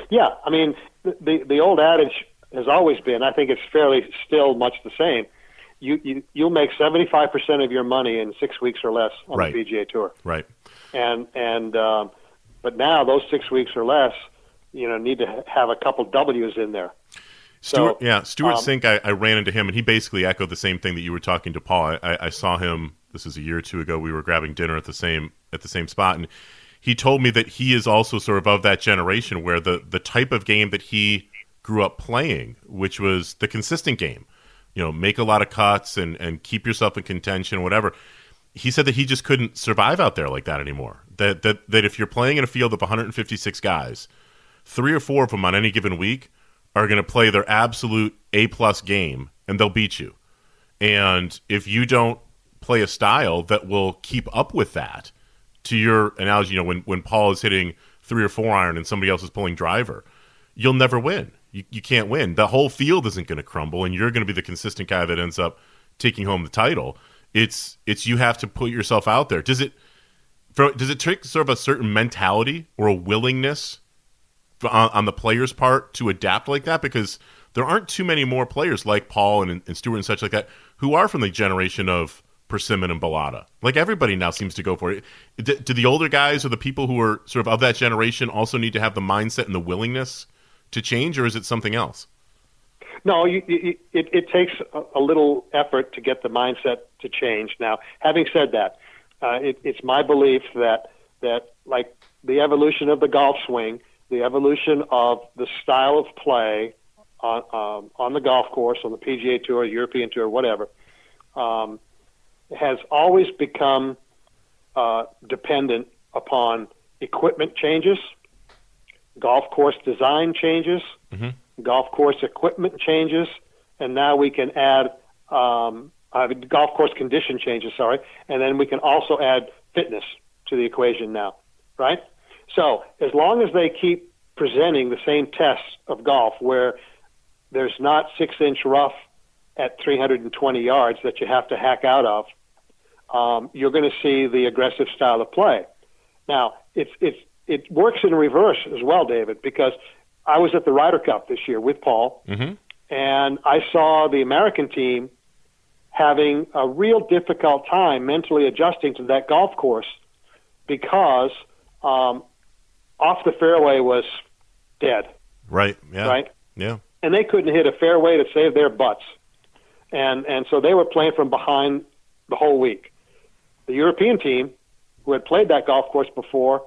Yeah, I mean the the old adage has always been. I think it's fairly still much the same. You you you'll make seventy five percent of your money in six weeks or less on right. the PGA Tour. Right. And and um, but now those six weeks or less, you know, need to have a couple W's in there. Stewart, so, yeah, Stewart um, Cink. I, I, ran into him, and he basically echoed the same thing that you were talking to Paul. I, I saw him. This is a year or two ago. We were grabbing dinner at the same at the same spot, and he told me that he is also sort of of that generation where the the type of game that he grew up playing, which was the consistent game, you know, make a lot of cuts and and keep yourself in contention, whatever. He said that he just couldn't survive out there like that anymore. That that that if you're playing in a field of 156 guys, three or four of them on any given week are going to play their absolute A plus game and they'll beat you. And if you don't play a style that will keep up with that, to your analogy, you know, when, when Paul is hitting three or four iron and somebody else is pulling driver, you'll never win. You, you can't win. The whole field isn't going to crumble, and you're going to be the consistent guy that ends up taking home the title. It's it's you have to put yourself out there. Does it does it take sort of a certain mentality or a willingness on, on, the players' part to adapt like that because there aren't too many more players like Paul and, and Stewart and such like that who are from the generation of Persimmon and Balata. Like everybody now seems to go for it. Do, do, the older guys or the people who are sort of of that generation also need to have the mindset and the willingness to change, or is it something else? No, you, you, it, it takes a, little effort to get the mindset to change. Now, having said that, uh, it, it's my belief that that like the evolution of the golf swing, the evolution of the style of play on um, on the golf course, on the PGA Tour, European Tour, whatever, um, has always become uh, dependent upon equipment changes, golf course design changes, mm-hmm. golf course equipment changes, and now we can add um, uh, golf course condition changes. Sorry, and then we can also add fitness to the equation now, right? So as long as they keep presenting the same tests of golf where there's not six inch rough at 320 yards that you have to hack out of, um, you're going to see the aggressive style of play. Now, it's, it's, it works in reverse as well, David, because I was at the Ryder Cup this year with Paul, mm-hmm. and I saw the American team having a real difficult time mentally adjusting to that golf course because um, off the fairway was dead. Right. Yeah. Right. Yeah. And they couldn't hit a fairway to save their butts, and and so they were playing from behind the whole week. The European team, who had played that golf course before,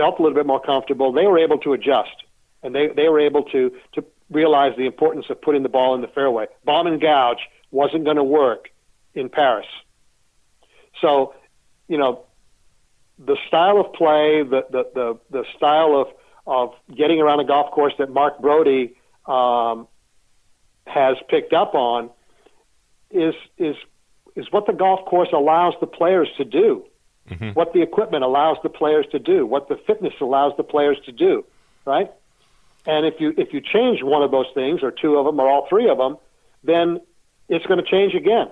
felt a little bit more comfortable. They were able to adjust, and they they were able to to realize the importance of putting the ball in the fairway. Bomb and gouge wasn't going to work in Paris. So, you know, the style of play, the, the, the, the style of, of getting around a golf course that Mark Broadie um, has picked up on is, is, is what the golf course allows the players to do, mm-hmm. what the equipment allows the players to do, what the fitness allows the players to do, right? And if you if you change one of those things, or two of them, or all three of them, then it's going to change again.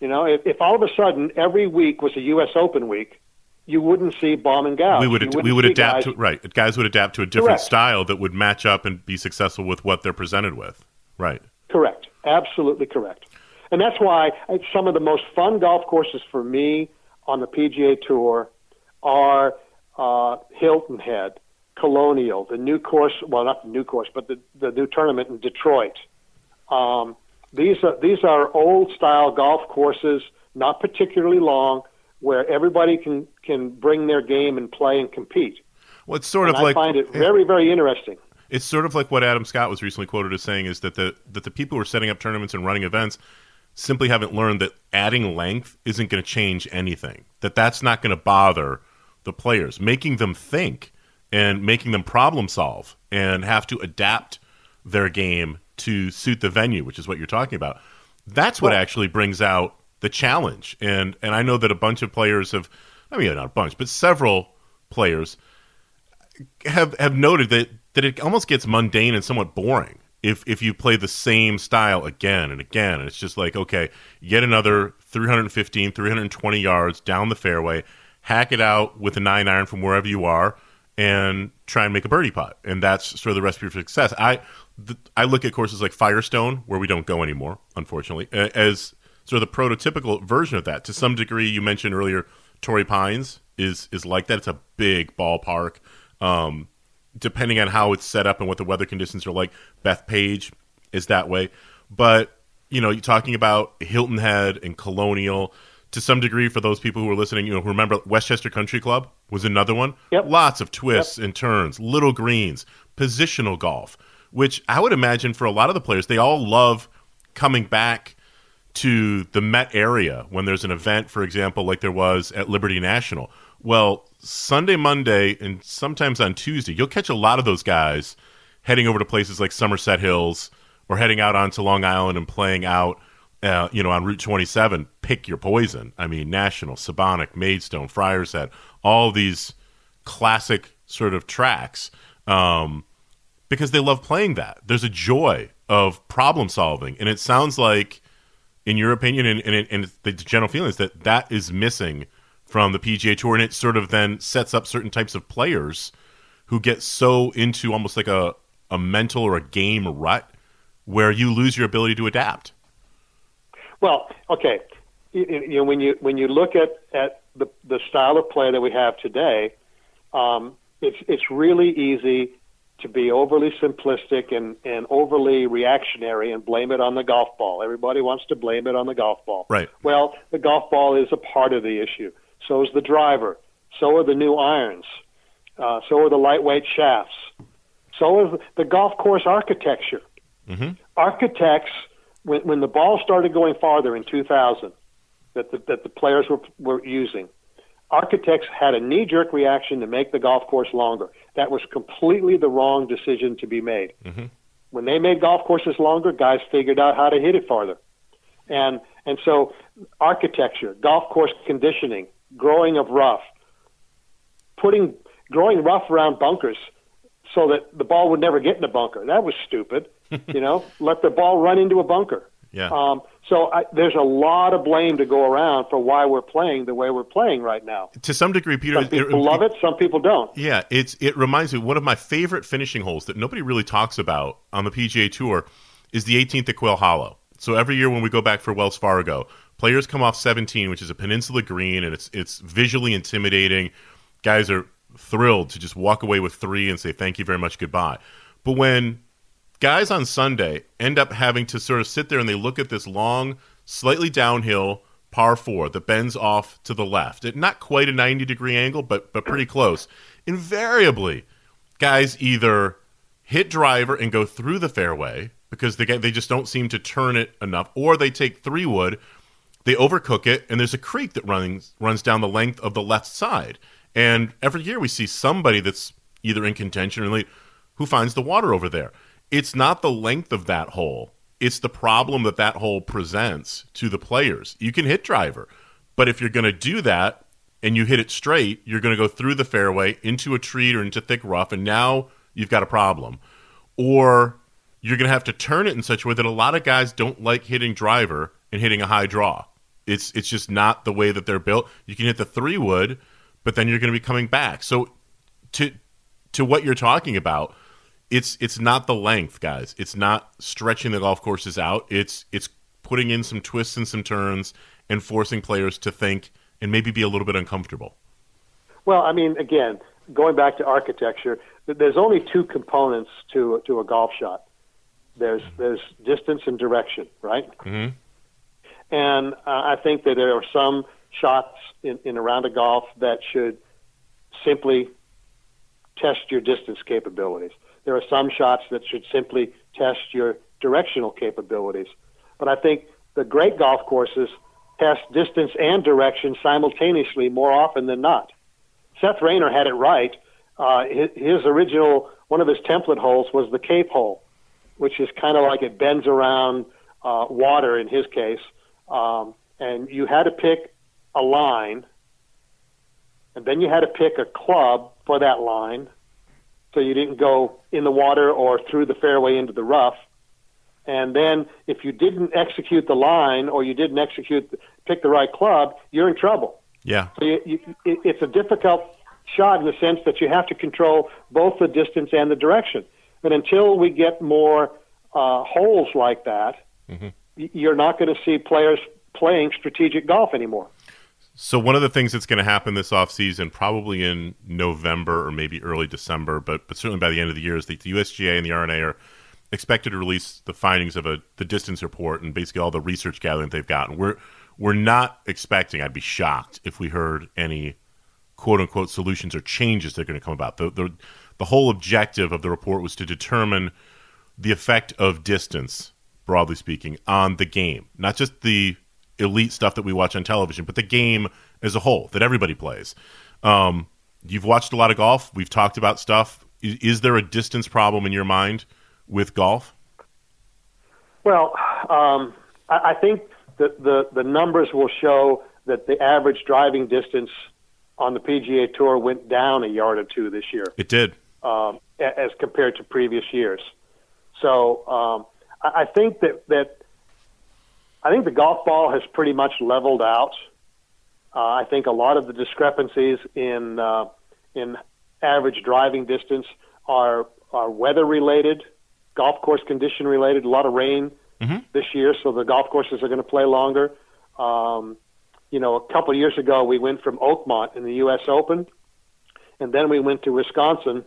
You know, if, if all of a sudden every week was a U.S. Open week, you wouldn't see bomb and gouge. We would ad- we would adapt guys, to right. Guys would adapt to a different correct. style that would match up and be successful with what they're presented with. Right. Correct. Absolutely correct. And that's why some of the most fun golf courses for me on the PGA Tour are uh, Hilton Head, Colonial, the new course. Well, not the new course, but the the new tournament in Detroit. Um, these are these are old style golf courses, not particularly long, where everybody can can bring their game and play and compete. Well, it's sort and of like I find it very very interesting. It's sort of like what Adam Scott was recently quoted as saying is that the that the people who are setting up tournaments and running events simply haven't learned that adding length isn't going to change anything. That that's not going to bother the players, making them think and making them problem solve and have to adapt their game to suit the venue, which is what you're talking about. That's what actually brings out the challenge. And and I know that a bunch of players have I mean not a bunch, but several players have have noted that that it almost gets mundane and somewhat boring if if you play the same style again and again and it's just like okay get another 315 320 yards down the fairway hack it out with a 9 iron from wherever you are and try and make a birdie putt and that's sort of the recipe for success. I i look at courses like firestone where we don't go anymore unfortunately as sort of the prototypical version of that. To some degree you mentioned earlier torrey pines is is like that. It's a big ballpark. Um, depending on how it's set up and what the weather conditions are like. Bethpage is that way, but you know, you're talking about Hilton Head and Colonial to some degree. For those people who are listening, you know, who remember Westchester Country Club was another one. Yep. Lots of twists and turns, little greens, positional golf, which I would imagine for a lot of the players, they all love coming back to the Met area when there's an event, for example, like there was at Liberty National. Well, Sunday, Monday, and sometimes on Tuesday, you'll catch a lot of those guys heading over to places like Somerset Hills or heading out onto Long Island and playing out, uh, you know, on Route 27. Pick your poison. I mean, National, Sebonack, Maidstone, Friars Head, all these classic sort of tracks. Um, because they love playing that. There's a joy of problem solving, and it sounds like, in your opinion, and, and, and the general feeling is that that is missing from the PGA Tour, and it sort of then sets up certain types of players who get so into almost like a a mental or a game rut where you lose your ability to adapt. Well, okay, you, you know when you when you look at at the the style of play that we have today, um, it's it's really easy to be overly simplistic and and overly reactionary and blame it on the golf ball. Everybody wants to blame it on the golf ball. Right. Well, the golf ball is a part of the issue. So is the driver. So are the new irons. Uh, so are the lightweight shafts. So is the golf course architecture. Architects, when, when the ball started going farther in 2000, that the, that the players were, were using, architects had a knee jerk reaction to make the golf course longer. That was completely the wrong decision to be made. When they made golf courses longer, guys figured out how to hit it farther. And, and so, architecture, golf course conditioning, growing of rough, putting growing rough around bunkers so that the ball would never get in a bunker. That was stupid. [laughs] you know, let the ball run into a bunker. Yeah. Um, so I, there's a lot of blame to go around for why we're playing the way we're playing right now. to some degree, Peter, Some people love it, some people don't. Yeah, it's it reminds me one of my favorite finishing holes that nobody really talks about on the PGA Tour is the 18th at Quail Hollow. So every year when we go back for Wells Fargo, players come off 17, which is a peninsula green, and it's it's visually intimidating. Guys are thrilled to just walk away with three and say thank you very much, goodbye. But when guys on Sunday end up having to sort of sit there and they look at this long, slightly downhill par four that bends off to the left at not quite a 90 degree angle, but but pretty close. Invariably, guys either hit driver and go through the fairway because they they just don't seem to turn it enough, or they take three wood, they overcook it, and there's a creek that runs runs down the length of the left side. And every year we see somebody that's either in contention or late who finds the water over there. It's not the length of that hole. It's the problem that that hole presents to the players. You can hit driver, but if you're going to do that and you hit it straight, you're going to go through the fairway into a tree or into thick rough, and now you've got a problem. Or you're going to have to turn it in such a way that a lot of guys don't like hitting driver and hitting a high draw. It's it's just not the way that they're built. You can hit the three wood, but then you're going to be coming back. So to to what you're talking about, it's it's not the length, guys. It's not stretching the golf courses out. It's it's putting in some twists and some turns and forcing players to think and maybe be a little bit uncomfortable. Well, I mean, again, going back to architecture, there's only two components to to a golf shot. There's there's distance and direction, right? Mm-hmm. And uh, I think that there are some shots in, in a round of golf that should simply test your distance capabilities. There are some shots that should simply test your directional capabilities. But I think the great golf courses test distance and direction simultaneously more often than not. Seth Rayner had it right. Uh, his, original, one of his template holes was the Cape hole, which is kind of like it bends around uh, water in his case. Um, and you had to pick a line, and then you had to pick a club for that line, so you didn't go in the water or through the fairway into the rough. And then if you didn't execute the line or you didn't execute pick the right club, you're in trouble. Yeah. So you, you, it, it's a difficult shot in the sense that you have to control both the distance and the direction. But until we get more uh, holes like that, mm-hmm. You're not going to see players playing strategic golf anymore. So one of the things that's going to happen this offseason, probably in November or maybe early December, but but certainly by the end of the year, is that the USGA and the R&A are expected to release the findings of a the distance report and basically all the research gathering they've gotten. We're we're not expecting. I'd be shocked if we heard any quote unquote solutions or changes that are going to come about. The the the whole objective of the report was to determine the effect of distance, broadly speaking, on the game, not just the elite stuff that we watch on television, but the game as a whole that everybody plays. Um, you've watched a lot of golf. We've talked about stuff. Is, is, there a distance problem in your mind with golf? Well, um, I, I, think that the, the numbers will show that the average driving distance on the PGA Tour went down a yard or two this year. It did. Um, as compared to previous years. So um, I, think that, that I think the golf ball has pretty much leveled out. Uh, I think a lot of the discrepancies in uh, in average driving distance are are weather related, golf course condition related. A lot of rain mm-hmm. this year, so the golf courses are going to play longer. Um, you know, a couple of years ago, we went from Oakmont in the U.S. Open, and then we went to Wisconsin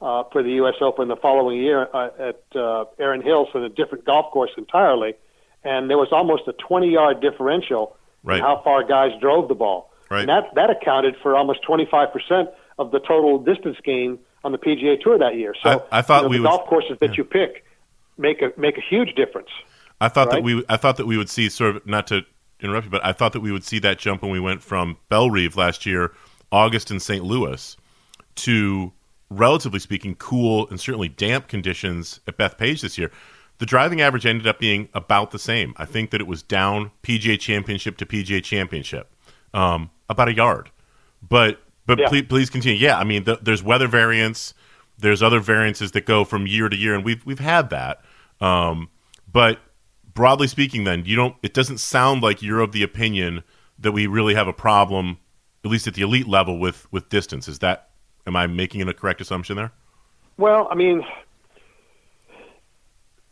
uh, for the U.S. Open the following year uh, at uh, Erin Hills on a different golf course entirely and there was almost a 20 yard differential right. in how far guys drove the ball. Right. And that, that accounted for almost 25% of the total distance gain on the PGA Tour that year. So I, I thought you know, we the would, golf courses that yeah. you pick make a make a huge difference. I thought right? that we I thought that we would see sort of not to interrupt you, but I thought that we would see that jump when we went from Bellerive last year, August in St. Louis, to relatively speaking cool and certainly damp conditions at Bethpage this year the driving average ended up being about the same. I think that it was down PGA Championship to PGA Championship, um, about a yard. But but yeah. please, please continue. Yeah, I mean, the, there's weather variance. There's other variances that go from year to year, and we've we've had that. Um, but broadly speaking, then you don't. It doesn't sound like you're of the opinion that we really have a problem, at least at the elite level, with with distance. Is that? Am I making a correct assumption there? Well, I mean,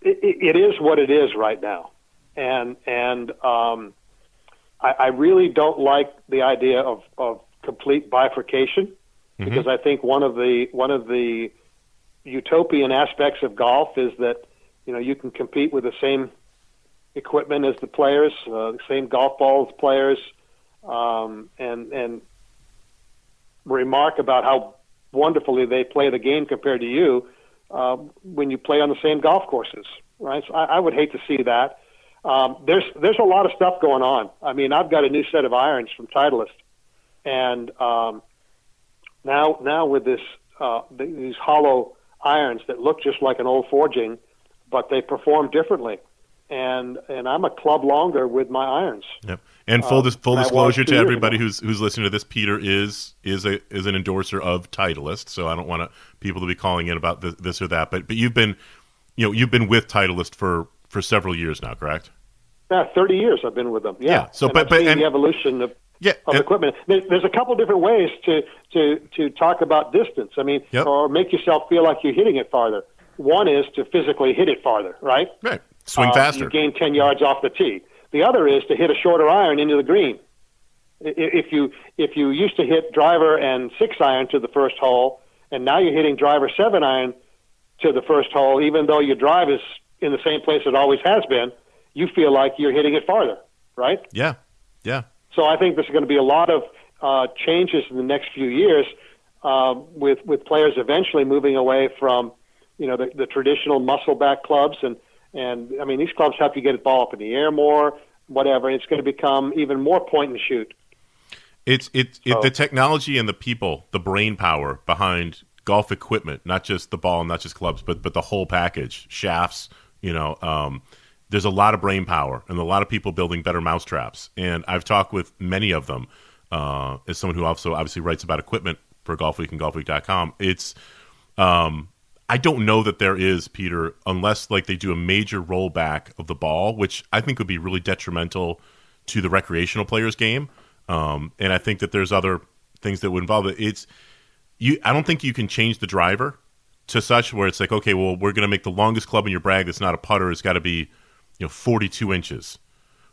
it, it is what it is right now, and and um, I, I really don't like the idea of, of complete bifurcation mm-hmm. because I think one of the one of the utopian aspects of golf is that you know you can compete with the same equipment as the players, uh, the same golf balls players, um, and and remark about how wonderfully they play the game compared to you uh, when you play on the same golf courses, right? So I, I would hate to see that. Um, there's there's a lot of stuff going on. I mean, I've got a new set of irons from Titleist, and um, now now with this uh, these hollow irons that look just like an old forging, but they perform differently. And and I'm a club longer with my irons. Yep. And full dis- full Um, disclosure to everybody who's who's listening to this, Peter is is a is an endorser of Titleist, so I don't want to, people to be calling in about this, this or that. But but you've been you know you've been with Titleist for for several years now, correct? Yeah, 30 years I've been with them. Yeah. Yeah, so, And but- I've but- and- the evolution of Yeah, of and- equipment. There, there's a couple different ways to to to talk about distance. I mean, Yep. or make yourself feel like you're hitting it farther. One is to physically hit it farther, right? right. Swing Uh, faster. You gain 10 yards off the tee. The other is to hit a shorter iron into the green. If you if you used to hit driver and six iron to the first hole, and now you're hitting driver seven iron to the first hole, even though your drive is in the same place it always has been, you feel like you're hitting it farther, right? Yeah, yeah. So I think there's going to be a lot of uh, changes in the next few years uh, with with players eventually moving away from you know the, the traditional muscle back clubs and and I mean these clubs help you get the ball up in the air more, whatever. It's going to become even more point and shoot. It's it's it, the technology and the people, the brain power behind golf equipment, not just the ball, and not just clubs, but but the whole package, shafts. You know, um, there's a lot of brain power and a lot of people building better mousetraps. And I've talked with many of them uh, as someone who also obviously writes about equipment for Golfweek and GolfWeek.com. It's um, I don't know that there is Peter unless like they do a major rollback of the ball, which I think would be really detrimental to the recreational players game. Um, and I think that there's other things that would involve it. It's you. I don't think you can change the driver to such where it's like, okay, well, we're going to make the longest club in your brag that's not a putter. It's got to be, you know, 42 inches,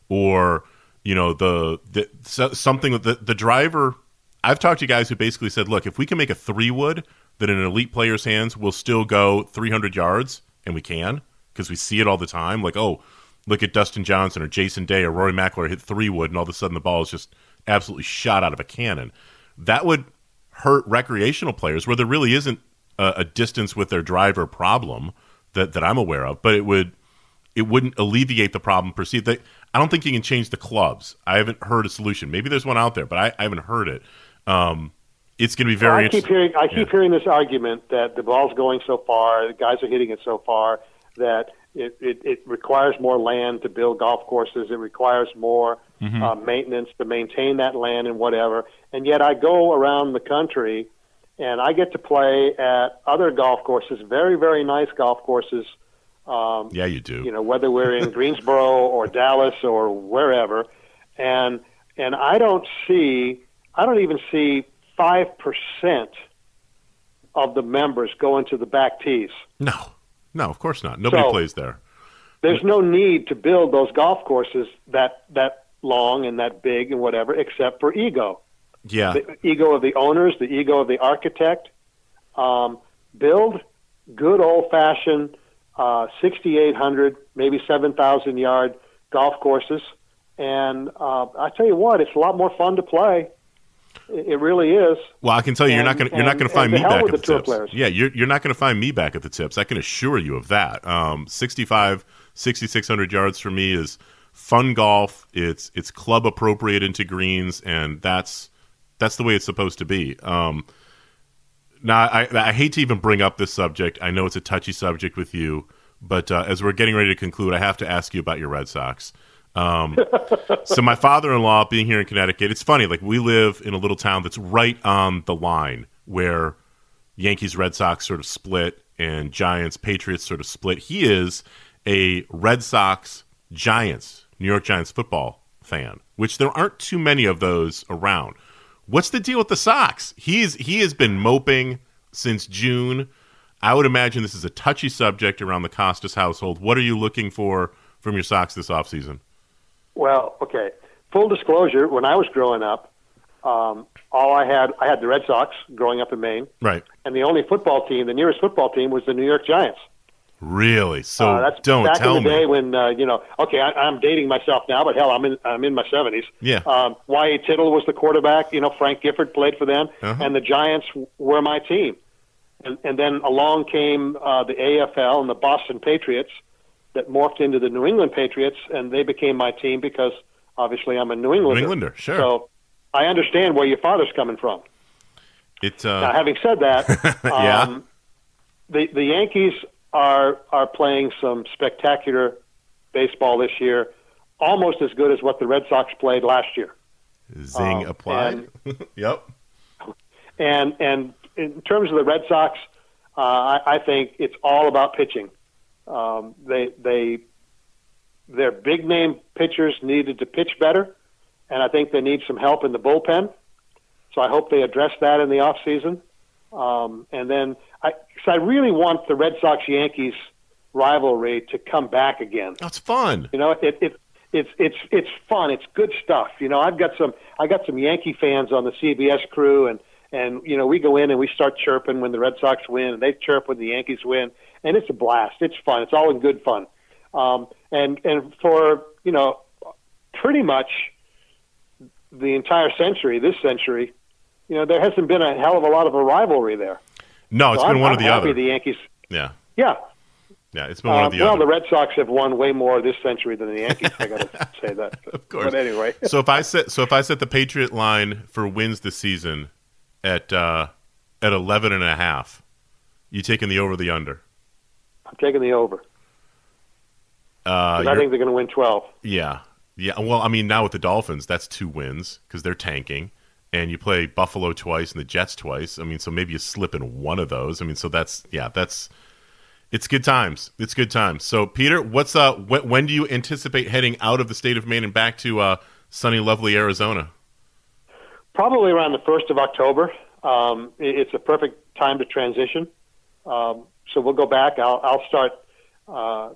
or you know, the, the something with the the driver. I've talked to guys who basically said, look, if we can make a three wood that in an elite player's hands will still go 300 yards, and we can because we see it all the time. Like, oh, look at Dustin Johnson or Jason Day or Rory McIlroy hit three wood, and all of a sudden the ball is just absolutely shot out of a cannon. That would hurt recreational players where there really isn't a, a distance with their driver problem that, that I'm aware of, but it would it wouldn't alleviate the problem perceived. That I don't think you can change the clubs. I haven't heard a solution. Maybe there's one out there, but I, I haven't heard it. Um, it's going to be very. Well, I keep hearing I keep yeah. hearing this argument that the ball's going so far, the guys are hitting it so far that it, it, it requires more land to build golf courses. It requires more mm-hmm. uh, maintenance to maintain that land and whatever. And yet, I go around the country, and I get to play at other golf courses, very very nice golf courses. Um, yeah, you do. You know, whether we're in [laughs] Greensboro or Dallas or wherever, and and I don't see, I don't even see five percent of the members go into the back tees. No, no, of course not. Nobody so, plays there. There's no need to build those golf courses that that long and that big and whatever, except for ego. Yeah, the ego of the owners, the ego of the architect. Um, build good old fashioned uh, 6,800, maybe 7,000 yard golf courses, and uh, I tell you what, it's a lot more fun to play. It really is. Well, I can tell you, and, you're not going you're not going to find me back at the, tips. Players. Yeah, you're you're not going to find me back at the tips. I can assure you of that. Um, 65, 6,600 yards for me is fun golf. It's it's club appropriate into greens, and that's that's the way it's supposed to be. Um, now, I, I hate to even bring up this subject. I know it's a touchy subject with you, but uh, as we're getting ready to conclude, I have to ask you about your Red Sox. Um, so my father-in-law being here in Connecticut, it's funny. Like we live in a little town that's right on the line where Yankees, Red Sox sort of split, and Giants, Patriots sort of split. He is a Red Sox, Giants, New York Giants football fan, which there aren't too many of those around. What's the deal with the Sox? He's he has been moping since June. I would imagine this is a touchy subject around the Kostis household. What are you looking for from your Sox this offseason? Well, okay. Full disclosure: when I was growing up, um, all I had I had the Red Sox growing up in Maine, right? And the only football team, the nearest football team, was the New York Giants. Really? So uh, that's don't back tell in the me. day when uh, you know. Okay, I, I'm dating myself now, but hell, I'm in I'm in my seventies. Yeah. Um, Y.A. Tittle was the quarterback. You know, Frank Gifford played for them, uh-huh. and the Giants were my team. And, and then along came uh, the AFL and the Boston Patriots, that morphed into the New England Patriots, and they became my team because obviously I'm a New Englander. New Englander, sure. So I understand where your father's coming from. It, uh... Now, having said that, [laughs] yeah. um, the the Yankees are are playing some spectacular baseball this year, almost as good as what the Red Sox played last year. Zing um, applied. And, [laughs] yep. And and in terms of the Red Sox, uh, I, I think it's all about pitching. Um, they they their big name pitchers needed to pitch better, and I think they need some help in the bullpen. So I hope they address that in the off season. Um, and then I, cause I really want the Red Sox Yankees rivalry to come back again. That's fun. You know, it, it it's it's it's fun. It's good stuff. You know, I've got some I got some Yankee fans on the CBS crew, and and you know we go in and we start chirping when the Red Sox win, and they chirp when the Yankees win, and it's a blast. It's fun. It's all in good fun. Um, and and for you know, pretty much the entire century, this century, you know, there hasn't been a hell of a lot of a rivalry there. No, it's So been I'm- one I'm or the happy other. The Yankees, yeah, yeah. yeah, it's been one Uh, or the other. well, other. the Red Sox have won way more this century than the Yankees. I got to [laughs] say that. Of course. But anyway, so if I set so if I set the Patriot line for wins this season at uh, at eleven and a half, you taking the over the under? I'm taking the over. Uh, I think they're going to win 12. yeah, yeah. Well, I mean, now with the Dolphins, that's two wins because they're tanking, and you play Buffalo twice and the Jets twice. I mean, so maybe you slip in one of those. I mean, so that's yeah, that's it's good times. It's good times. So, Peter, what's uh, when, when do you anticipate heading out of the state of Maine and back to uh, sunny, lovely Arizona? Probably around the 1st of October. Um, it- it's a perfect time to transition. Um, so we'll go back. I'll, I'll start uh,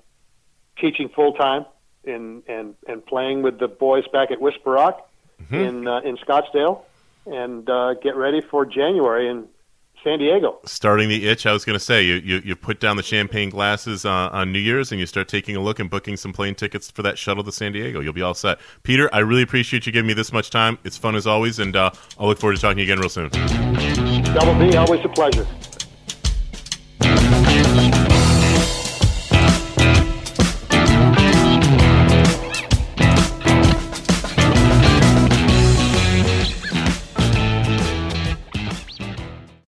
teaching full time and, and, and playing with the boys back at Whisper Rock in, uh, in Scottsdale and uh, get ready for January in San Diego. starting the itch. I was going to say you, you you put down the champagne glasses uh, on New Year's and you start taking a look and booking some plane tickets for that shuttle to San Diego. You'll be all set. Peter, I really appreciate you giving me this much time. It's fun as always, and uh, I'll look forward to talking to you again real soon. Double B, always a pleasure.